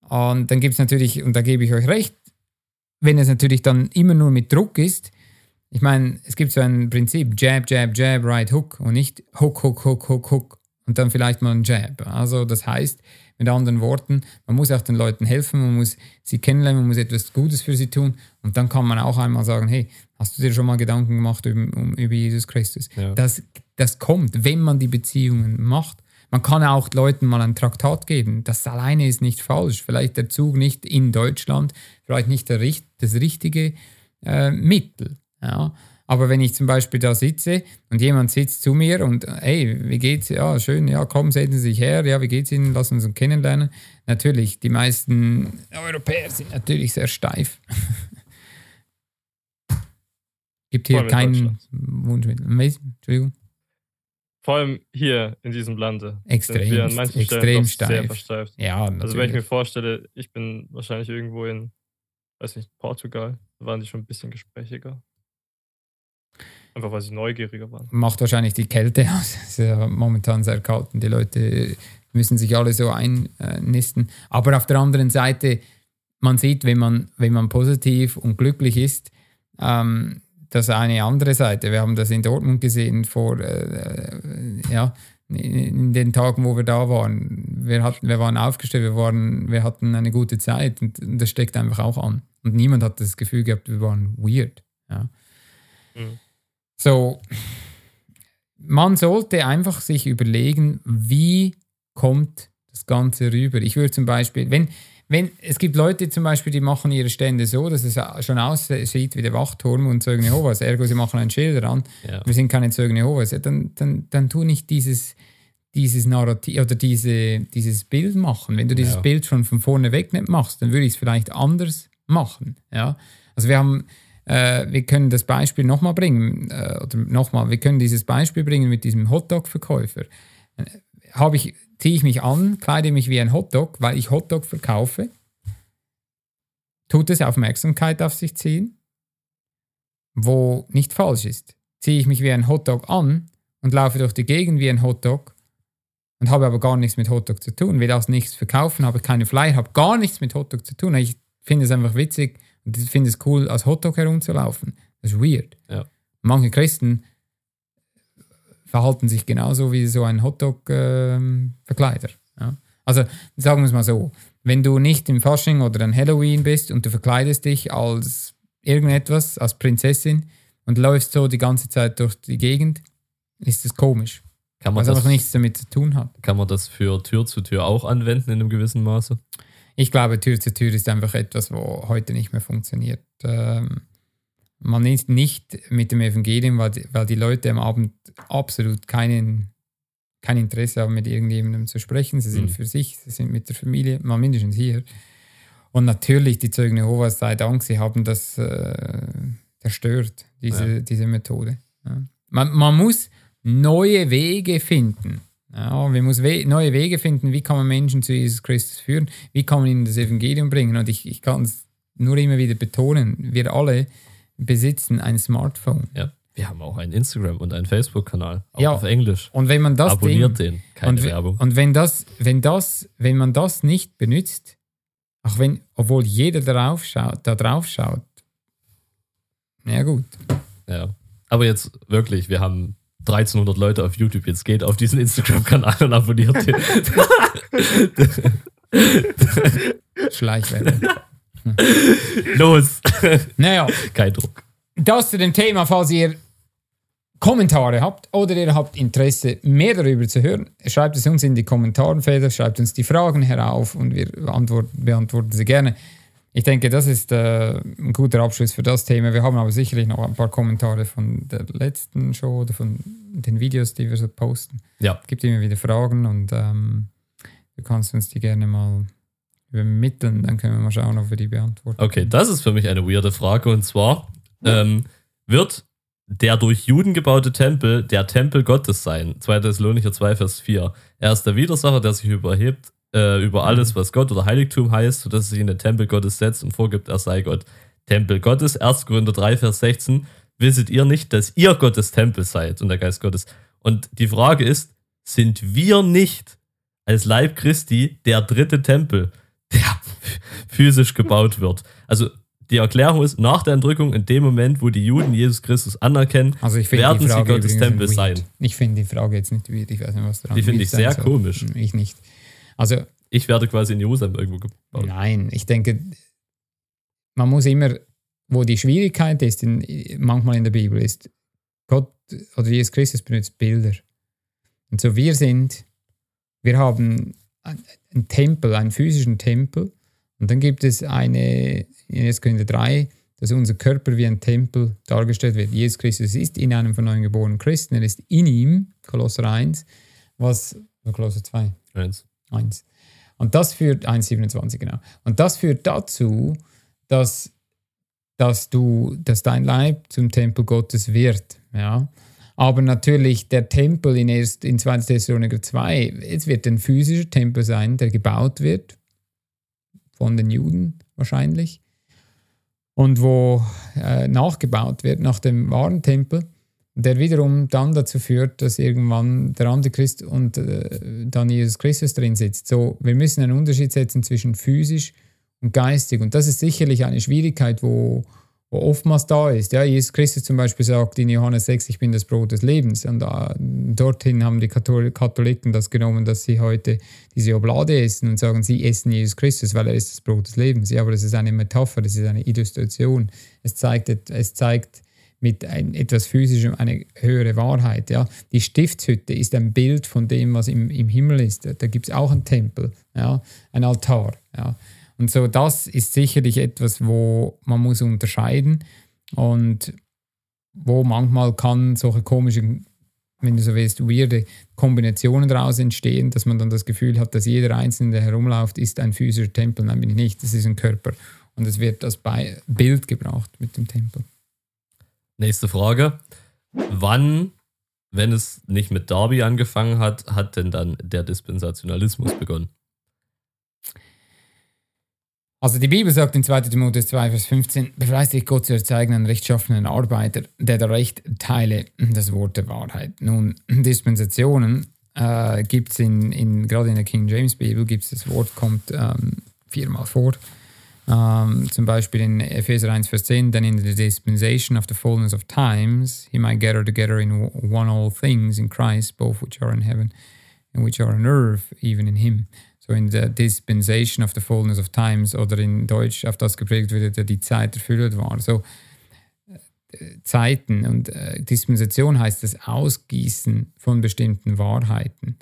Und dann gibt es natürlich, und da gebe ich euch recht, wenn es natürlich dann immer nur mit Druck ist, ich meine, es gibt so ein Prinzip, Jab, Jab, Jab, Right Hook und nicht Hook, Hook, Hook, Hook, Hook und dann vielleicht mal ein Jab. Also das heißt, mit anderen Worten, man muss auch den Leuten helfen, man muss sie kennenlernen, man muss etwas Gutes für sie tun. Und dann kann man auch einmal sagen, hey, hast du dir schon mal Gedanken gemacht über, um, über Jesus Christus? Ja. Das, das kommt, wenn man die Beziehungen macht. Man kann auch Leuten mal ein Traktat geben. Das alleine ist nicht falsch. Vielleicht der Zug nicht in Deutschland, vielleicht nicht der, das richtige äh, Mittel. Ja. Aber wenn ich zum Beispiel da sitze und jemand sitzt zu mir und hey, wie geht's? Ja, schön, ja, komm, setzen Sie sich her, ja, wie geht's Ihnen? Lassen uns uns kennenlernen. Natürlich, die meisten Europäer sind natürlich sehr steif. Gibt hier keinen Wunschmittel. Entschuldigung. Vor allem hier in diesem Lande. Extrem, wir an manchen extrem steif. Sehr versteift. Ja, natürlich. Also wenn ich mir vorstelle, ich bin wahrscheinlich irgendwo in, weiß nicht, Portugal, da waren die schon ein bisschen gesprächiger. Einfach weil sie neugieriger waren. Macht wahrscheinlich die Kälte aus. Es ist ja momentan sehr kalt und die Leute müssen sich alle so einnisten. Aber auf der anderen Seite, man sieht, wenn man, wenn man positiv und glücklich ist, ähm, das eine andere Seite. Wir haben das in Dortmund gesehen vor, äh, ja, in den Tagen, wo wir da waren. Wir, hatten, wir waren aufgestellt, wir, waren, wir hatten eine gute Zeit und, und das steckt einfach auch an. Und niemand hat das Gefühl gehabt, wir waren weird. Ja. Mhm. So, man sollte einfach sich überlegen, wie kommt das Ganze rüber. Ich würde zum Beispiel, wenn, wenn, es gibt Leute zum Beispiel, die machen ihre Stände so, dass es schon aussieht wie der Wachturm und Zeugen Jehovas, ergo sie machen ein Schild dran, Ja. wir sind keine Zeugen Jehovas, ja, dann, dann, dann tu nicht dieses, dieses Narrativ oder diese, dieses Bild machen. Wenn du dieses Ja. Bild schon von vorne weg nicht machst, dann würde ich es vielleicht anders machen. Ja? Also wir haben, äh, wir können das Beispiel nochmal bringen, äh, oder nochmal, wir können dieses Beispiel bringen mit diesem Hotdog-Verkäufer. Äh, Habe ich, ziehe ich mich an, kleide mich wie ein Hotdog, weil ich Hotdog verkaufe, tut es Aufmerksamkeit auf sich ziehen, wo nicht falsch ist. Ziehe ich mich wie ein Hotdog an und laufe durch die Gegend wie ein Hotdog und habe aber gar nichts mit Hotdog zu tun, will auch nichts verkaufen, habe keine Flyer, habe gar nichts mit Hotdog zu tun. Ich finde es einfach witzig und ich finde es cool, als Hotdog herumzulaufen. Das ist weird. Ja. Manche Christen verhalten sich genauso wie so ein Hotdog-Verkleider. ja. Also sagen wir es mal so, wenn du nicht im Fasching oder an Halloween bist und du verkleidest dich als irgendetwas, als Prinzessin und läufst so die ganze Zeit durch die Gegend, ist das komisch. Kann man, Was das, einfach nichts damit zu tun hat. kann man das für Tür zu Tür auch anwenden in einem gewissen Maße? Ich glaube, Tür zu Tür ist einfach etwas, wo heute nicht mehr funktioniert. Ähm, man ist nicht mit dem Evangelium, weil die, weil die Leute am Abend absolut keinen, kein Interesse haben, mit irgendjemandem zu sprechen. Sie sind Mhm. für sich, sie sind mit der Familie, mal mindestens hier. Und natürlich, die Zeugen Jehovas, sei Dank, sie haben das äh, zerstört, diese, Ja. diese Methode. Ja. Man, man muss neue Wege finden. Ja, man muss we neue Wege finden, wie kann man Menschen zu Jesus Christus führen, wie kann man ihnen das Evangelium bringen. Und ich, ich kann es nur immer wieder betonen, wir alle besitzen ein Smartphone. Ja. Wir haben auch einen Instagram und einen Facebook-Kanal, auch Ja. auf Englisch. Und wenn man das Abonniert Ding, den, keine und, we- Werbung. Und wenn das, wenn das, wenn man das nicht benutzt, auch wenn, obwohl jeder darauf schaut, da drauf schaut, ja gut. Ja. Aber jetzt wirklich, wir haben 1300 Leute auf YouTube. Jetzt geht auf diesen Instagram-Kanal und abonniert den. Schleichwerbung. Los! naja, Kein Druck. das zu dem Thema, falls ihr Kommentare habt oder ihr habt Interesse, mehr darüber zu hören, schreibt es uns in die Kommentarfelder, schreibt uns die Fragen herauf und wir beantworten, beantworten sie gerne. Ich denke, das ist äh, ein guter Abschluss für das Thema. Wir haben aber sicherlich noch ein paar Kommentare von der letzten Show oder von den Videos, die wir so posten. Ja. Es gibt immer wieder Fragen und ähm, du kannst uns die gerne mal übermitteln, dann können wir mal schauen, ob wir die beantworten. Okay, das ist für mich eine weirde Frage. Und zwar, ähm, wird der durch Juden gebaute Tempel der Tempel Gottes sein? 2. Thessalonicher 2, Vers 4. Er ist der Widersacher, der sich überhebt äh, über alles, was Gott oder Heiligtum heißt, sodass er sich in den Tempel Gottes setzt und vorgibt, er sei Gott. Tempel Gottes, 1. Korinther 3, Vers 16. Wisset ihr nicht, dass ihr Gottes Tempel seid und der Geist Gottes? Und die Frage ist, sind wir nicht als Leib Christi der dritte Tempel, der physisch gebaut wird? Also die Erklärung ist, nach der Entrückung, in dem Moment, wo die Juden Jesus Christus anerkennen, Also werden sie Gottes Tempel sein. Ich finde die Frage jetzt nicht weird. Ich weiß nicht, was daran Die finde ich sehr soll. komisch. Ich nicht. Also Ich werde quasi in Jerusalem irgendwo gebaut. nein, ich denke, man muss immer, wo die Schwierigkeit ist, in, manchmal in der Bibel ist, Gott oder Jesus Christus benutzt Bilder. Und so wir sind, wir haben einen Tempel, einen physischen Tempel. Und dann gibt es eine, in 1. Korinther 3, dass unser Körper wie ein Tempel dargestellt wird. Jesus Christus ist in einem von neuem geborenen Christen, er ist in ihm, Kolosser 1, was, Kolosser 2, Eins. 1. Und das führt, 1,27 genau. Und das führt dazu, dass, dass du, dass dein Leib zum Tempel Gottes wird. Ja. Aber natürlich der Tempel in, erst, in 2. Thessaloniker 2, es wird ein physischer Tempel sein, der gebaut wird, von den Juden wahrscheinlich, und wo äh, nachgebaut wird nach dem wahren Tempel, der wiederum dann dazu führt, dass irgendwann der Antichrist und äh, dann Jesus Christus drin sitzt. So, wir müssen einen Unterschied setzen zwischen physisch und geistig. Und das ist sicherlich eine Schwierigkeit, wo, wo oftmals da ist. Ja, Jesus Christus zum Beispiel sagt in Johannes 6, ich bin das Brot des Lebens. Und äh, dorthin haben die Katholiken das genommen, dass sie heute diese Oblade essen und sagen, sie essen Jesus Christus, weil er ist das Brot des Lebens. Ja, aber das ist eine Metapher, das ist eine Illustration. Es zeigt, es zeigt mit ein, etwas Physischem eine höhere Wahrheit. Ja. Die Stiftshütte ist ein Bild von dem, was im, im Himmel ist. Da gibt es auch einen Tempel, ja, ein Altar. Ja. Und so, das ist sicherlich etwas, wo man muss unterscheiden und wo manchmal kann solche komischen, wenn du so willst, weirde Kombinationen daraus entstehen, dass man dann das Gefühl hat, dass jeder Einzelne, der herumläuft, ist ein physischer Tempel. Nein, bin ich nicht. Das ist ein Körper. Und es wird als Bild gebraucht mit dem Tempel. Nächste Frage. Wann, wenn es nicht mit Darby angefangen hat, hat denn dann der Dispensationalismus begonnen? Also die Bibel sagt in 2 Timotheus 2, Vers 15, befleißt dich Gott zu erzeigen einen rechtschaffenen Arbeiter, der der Recht teile, das Wort der Wahrheit. Nun, Dispensationen äh, gibt es in, in, gerade in der King James Bibel, gibt es das Wort, kommt ähm, viermal vor. Ähm, zum Beispiel in Epheser 1, Vers 10, then in the dispensation of the fullness of times, he might gather together in one all things in Christ, both which are in heaven and which are on earth, even in him so in der Dispensation of the Fullness of Times oder in Deutsch auf das geprägt wird, der die Zeit erfüllt war. So äh, Zeiten und äh, Dispensation heißt das Ausgießen von bestimmten Wahrheiten.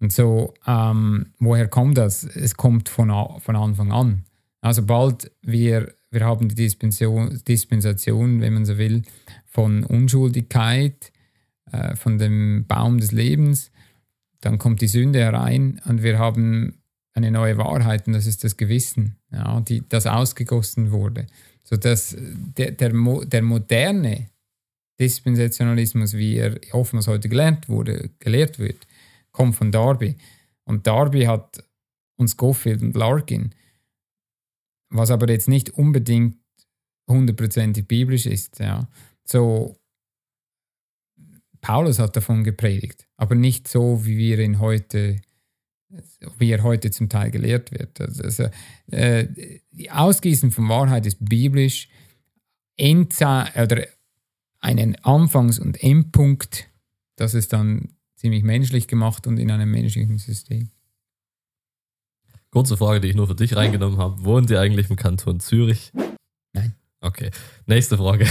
Und so, ähm, woher kommt das? Es kommt von, von Anfang an. Also bald wir, wir haben die Dispensation, Dispensation, wenn man so will, von Unschuldigkeit, äh, von dem Baum des Lebens, dann kommt die Sünde herein und wir haben eine neue Wahrheit und das ist das Gewissen, ja, die, das ausgegossen wurde. So dass der, der, der moderne Dispensationalismus, wie er oftmals heute gelernt wurde, gelehrt wird, kommt von Darby. Und Darby hat uns Schofield und Larkin, was aber jetzt nicht unbedingt hundertprozentig biblisch ist. Ja. So, Paulus hat davon gepredigt, aber nicht so, wie wir ihn heute wie er heute zum Teil gelehrt wird. Also, äh, die Ausgießen von Wahrheit ist biblisch. Endzeit, oder einen Anfangs- und Endpunkt, das ist dann ziemlich menschlich gemacht und in einem menschlichen System. Kurze Frage, die ich nur für dich reingenommen habe. Wohnt ihr eigentlich im Kanton Zürich? Nein. Okay. Nächste Frage.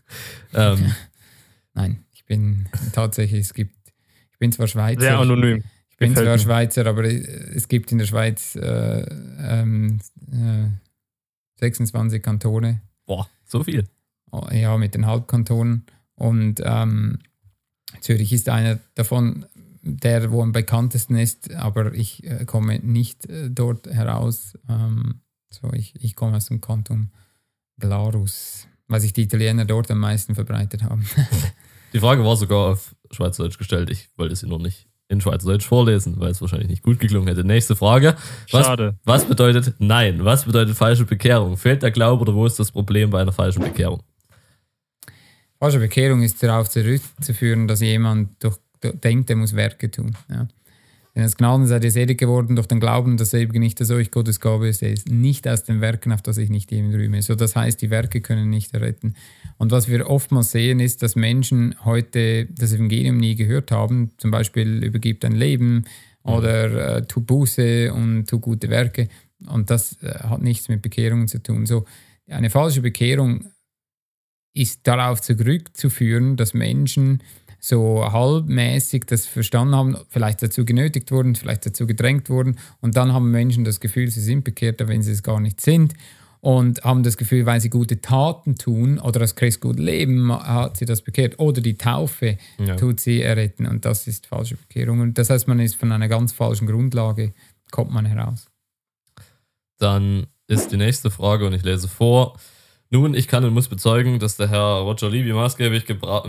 ähm. Nein, ich bin tatsächlich, es gibt, ich bin zwar Schweizer. Sehr anonym bin zwar Schweizer, aber es gibt in der Schweiz äh, ähm, äh, 26 Kantone. Boah, so viel. Oh, ja, mit den Halbkantonen. Und ähm, Zürich ist einer davon, der wo am bekanntesten ist, aber ich äh, komme nicht äh, dort heraus. Ähm, so, ich, ich komme aus dem Kanton Glarus, weil sich die Italiener dort am meisten verbreitet haben. die Frage war sogar auf Schweizerdeutsch gestellt, ich wollte sie noch nicht in Schweizerdeutsch vorlesen, weil es wahrscheinlich nicht gut geklungen hätte. Nächste Frage. Was, Schade. Was bedeutet Nein? Was bedeutet falsche Bekehrung? Fehlt der Glaube oder wo ist das Problem bei einer falschen Bekehrung? Falsche Bekehrung ist darauf zurückzuführen, dass jemand durch, denkt, er muss Werke tun. Ja. Denn als Gnaden seid ihr selig geworden durch den Glauben, dass er eben nicht dass euch Gottes Gabe ist. Er ist nicht aus den Werken, auf das ich nicht jemand rühme. So, das heißt, die Werke können nicht erretten. Und was wir oftmals sehen, ist, dass Menschen heute das Evangelium nie gehört haben. Zum Beispiel übergibt ein Leben mhm. oder äh, tu Buße und tu gute Werke. Und das äh, hat nichts mit Bekehrungen zu tun. So, eine falsche Bekehrung ist darauf zurückzuführen, dass Menschen so halbmäßig das verstanden haben, vielleicht dazu genötigt wurden, vielleicht dazu gedrängt wurden und dann haben Menschen das Gefühl, sie sind bekehrt, wenn sie es gar nicht sind und haben das Gefühl, weil sie gute Taten tun oder das Christ gut leben, hat sie das bekehrt oder die Taufe ja. tut sie erretten und das ist falsche Bekehrung und das heißt, man ist von einer ganz falschen Grundlage, kommt man heraus. Dann ist die nächste Frage und ich lese vor. Nun, ich kann und muss bezeugen, dass der Herr Roger Levy maßgeblich gebraucht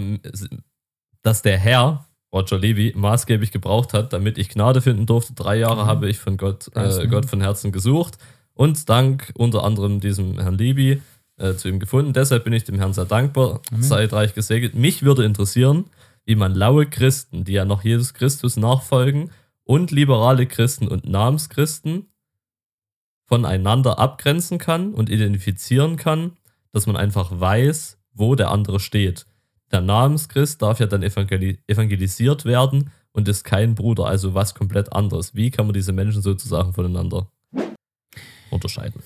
dass der Herr, Roger Levy, maßgeblich gebraucht hat, damit ich Gnade finden durfte. Drei Jahre mhm. habe ich von Gott, äh, Gott von Herzen gesucht und dank unter anderem diesem Herrn Levy äh, zu ihm gefunden. Deshalb bin ich dem Herrn sehr dankbar. Mhm. Seid reich gesegnet. Mich würde interessieren, wie man laue Christen, die ja noch Jesus Christus nachfolgen, und liberale Christen und Namenschristen voneinander abgrenzen kann und identifizieren kann, dass man einfach weiß, wo der andere steht. Der Namenschrist darf ja dann evangeli evangelisiert werden und ist kein Bruder, also was komplett anderes. Wie kann man diese Menschen sozusagen voneinander unterscheiden?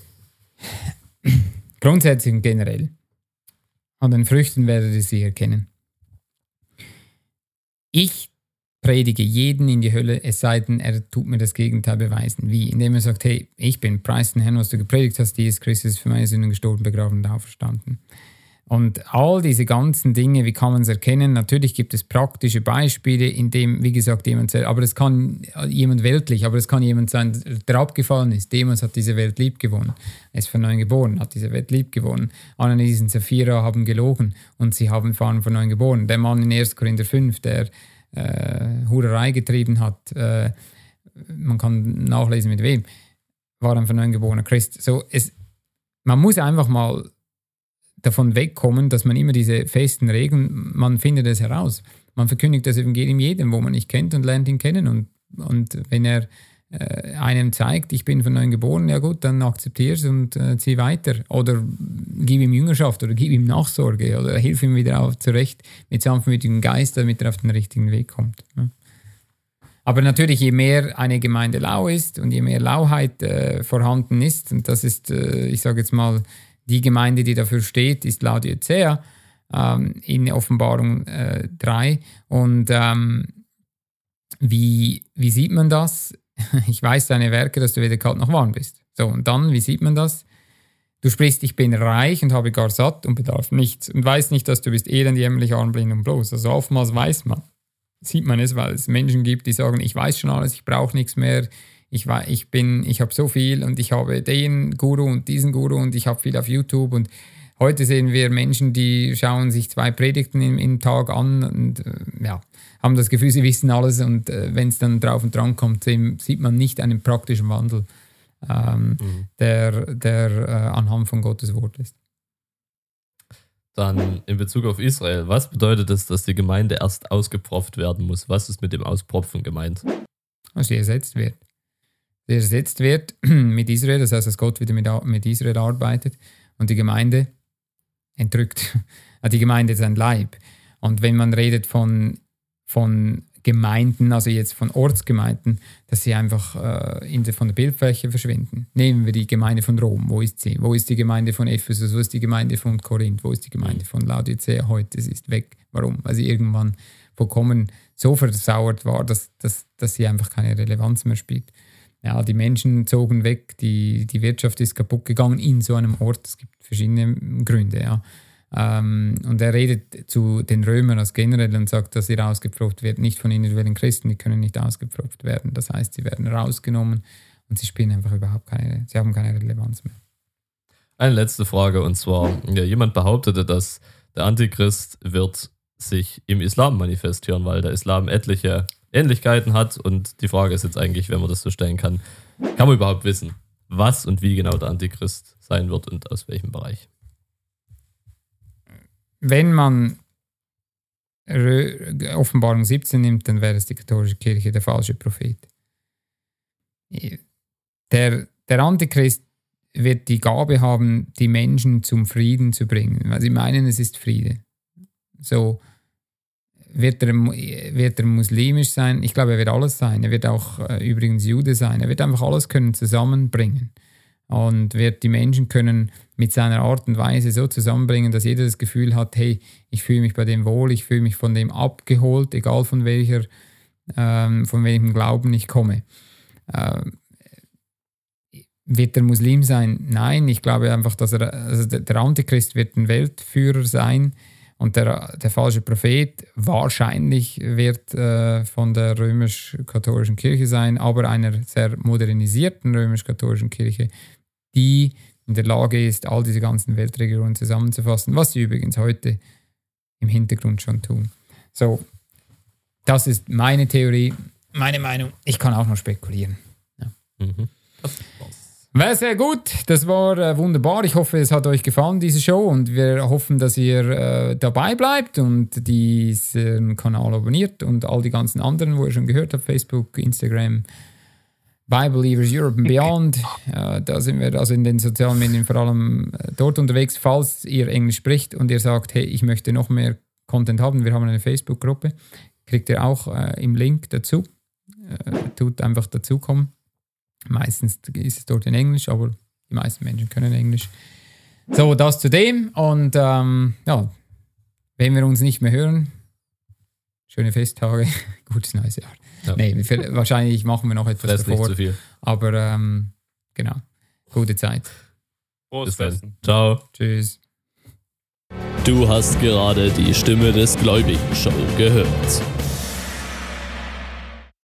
Grundsätzlich und generell. An den Früchten werdet ihr sie erkennen. Ich predige jeden in die Hölle, es sei denn, er tut mir das Gegenteil beweisen. Wie? Indem er sagt, hey, ich bin preis den Herrn, was du gepredigt hast, Jesus Christus ist für meine Sünden gestorben, begraben und auferstanden. Und all diese ganzen Dinge, wie kann man es erkennen? Natürlich gibt es praktische Beispiele, in dem, wie gesagt, jemand aber es kann jemand weltlich, aber es kann jemand sein, der abgefallen ist. Demas hat diese Welt lieb gewonnen. Er ist von neuem geboren, hat diese Welt lieb gewonnen. Ananias und Sapphira haben gelogen und sie haben waren von neuem geboren. Der Mann in 1. Korinther 5, der äh, Hurerei getrieben hat, äh, man kann nachlesen mit wem, war ein von neuem geborener Christ. So, es, man muss einfach mal davon wegkommen, dass man immer diese festen Regeln, man findet es heraus. Man verkündigt das Evangelium jedem, wo man nicht kennt und lernt ihn kennen. Und, und wenn er äh, einem zeigt, ich bin von neuem geboren, ja gut, dann akzeptier es und äh, zieh weiter. Oder gib ihm Jüngerschaft oder gib ihm Nachsorge oder hilf ihm wieder auf zurecht mit sanftmütigem Geist, damit er auf den richtigen Weg kommt. Ja. Aber natürlich, je mehr eine Gemeinde lau ist und je mehr Lauheit äh, vorhanden ist, und das ist, äh, ich sage jetzt mal, die Gemeinde, die dafür steht, ist Laodicea ähm, in Offenbarung äh, 3. Und ähm, wie, wie sieht man das? Ich weiß deine Werke, dass du weder kalt noch warm bist. So, und dann, wie sieht man das? Du sprichst, ich bin reich und habe gar satt und bedarf nichts und weißt nicht, dass du bist elend, jämmerlich, arm, blind und bloß. Also oftmals weiß man, sieht man es, weil es Menschen gibt, die sagen, ich weiß schon alles, ich brauche nichts mehr, ich, ich bin, ich habe so viel und ich habe den Guru und diesen Guru und ich habe viel auf YouTube und heute sehen wir Menschen, die schauen sich zwei Predigten im, im Tag an und äh, ja, haben das Gefühl, sie wissen alles und äh, wenn es dann drauf und dran kommt, sieht man nicht einen praktischen Wandel, ähm, mhm. der, der äh, anhand von Gottes Wort ist. Dann in Bezug auf Israel, was bedeutet es, dass die Gemeinde erst ausgepropft werden muss? Was ist mit dem Auspropfen gemeint? Dass sie ersetzt wird ersetzt wird mit Israel, das heißt, dass Gott wieder mit, mit Israel arbeitet und die Gemeinde entrückt. Die Gemeinde ist ein Leib. Und wenn man redet von, von Gemeinden, also jetzt von Ortsgemeinden, dass sie einfach äh, in der, von der Bildfläche verschwinden. Nehmen wir die Gemeinde von Rom, wo ist sie? Wo ist die Gemeinde von Ephesus? Wo ist die Gemeinde von Korinth? Wo ist die Gemeinde von Laodicea heute? Sie ist weg. Warum? Weil sie irgendwann vollkommen so versauert war, dass, dass, dass sie einfach keine Relevanz mehr spielt ja, die Menschen zogen weg, die, die Wirtschaft ist kaputt gegangen in so einem Ort. Es gibt verschiedene Gründe, ja. Ähm, und er redet zu den Römern als generell und sagt, dass sie rausgepfropft werden, nicht von individuellen Christen, die können nicht ausgepfropft werden. Das heißt, sie werden rausgenommen und sie spielen einfach überhaupt keine, sie haben keine Relevanz mehr. Eine letzte Frage und zwar, ja, jemand behauptete, dass der Antichrist wird sich im Islam manifestieren, weil der Islam etliche Ähnlichkeiten hat. Und die Frage ist jetzt eigentlich, wenn man das so stellen kann, kann man überhaupt wissen, was und wie genau der Antichrist sein wird und aus welchem Bereich? Wenn man Offenbarung 17 nimmt, dann wäre es die katholische Kirche der falsche Prophet. Der, der Antichrist wird die Gabe haben, die Menschen zum Frieden zu bringen, weil sie meinen, es ist Friede. So, wird er, wird er muslimisch sein? Ich glaube, er wird alles sein. Er wird auch äh, übrigens Jude sein. Er wird einfach alles können zusammenbringen und wird die Menschen können mit seiner Art und Weise so zusammenbringen, dass jeder das Gefühl hat, hey, ich fühle mich bei dem wohl, ich fühle mich von dem abgeholt, egal von welcher, ähm, von welchem Glauben ich komme. Ähm, wird er Muslim sein? Nein, ich glaube einfach, dass er, also der Antichrist wird ein Weltführer sein, und der, der falsche Prophet wahrscheinlich wird äh, von der römisch-katholischen Kirche sein, aber einer sehr modernisierten römisch-katholischen Kirche, die in der Lage ist, all diese ganzen Weltregionen zusammenzufassen, was sie übrigens heute im Hintergrund schon tun. So, das ist meine Theorie, meine Meinung. Ich kann auch noch spekulieren. Ja. Mhm. Das war's. War sehr gut, das war äh, wunderbar. Ich hoffe, es hat euch gefallen, diese Show, und wir hoffen, dass ihr äh, dabei bleibt und diesen Kanal abonniert und all die ganzen anderen, wo ihr schon gehört habt, Facebook, Instagram, Bible Believers Europe and Beyond. Äh, da sind wir also in den sozialen Medien vor allem äh, dort unterwegs. Falls ihr Englisch spricht und ihr sagt, hey, ich möchte noch mehr Content haben, wir haben eine Facebook-Gruppe, kriegt ihr auch äh, im Link dazu. Äh, tut einfach dazukommen. Meistens ist es dort in Englisch, aber die meisten Menschen können Englisch. So, das zu dem. Und ähm, ja, wenn wir uns nicht mehr hören, schöne Festtage, gutes neues Jahr. Ja. Nee, wahrscheinlich machen wir noch etwas nicht davor. zu viel. Aber ähm, genau, gute Zeit. Bis dann. Ciao. Tschüss. Du hast gerade die Stimme des Gläubigen Show gehört.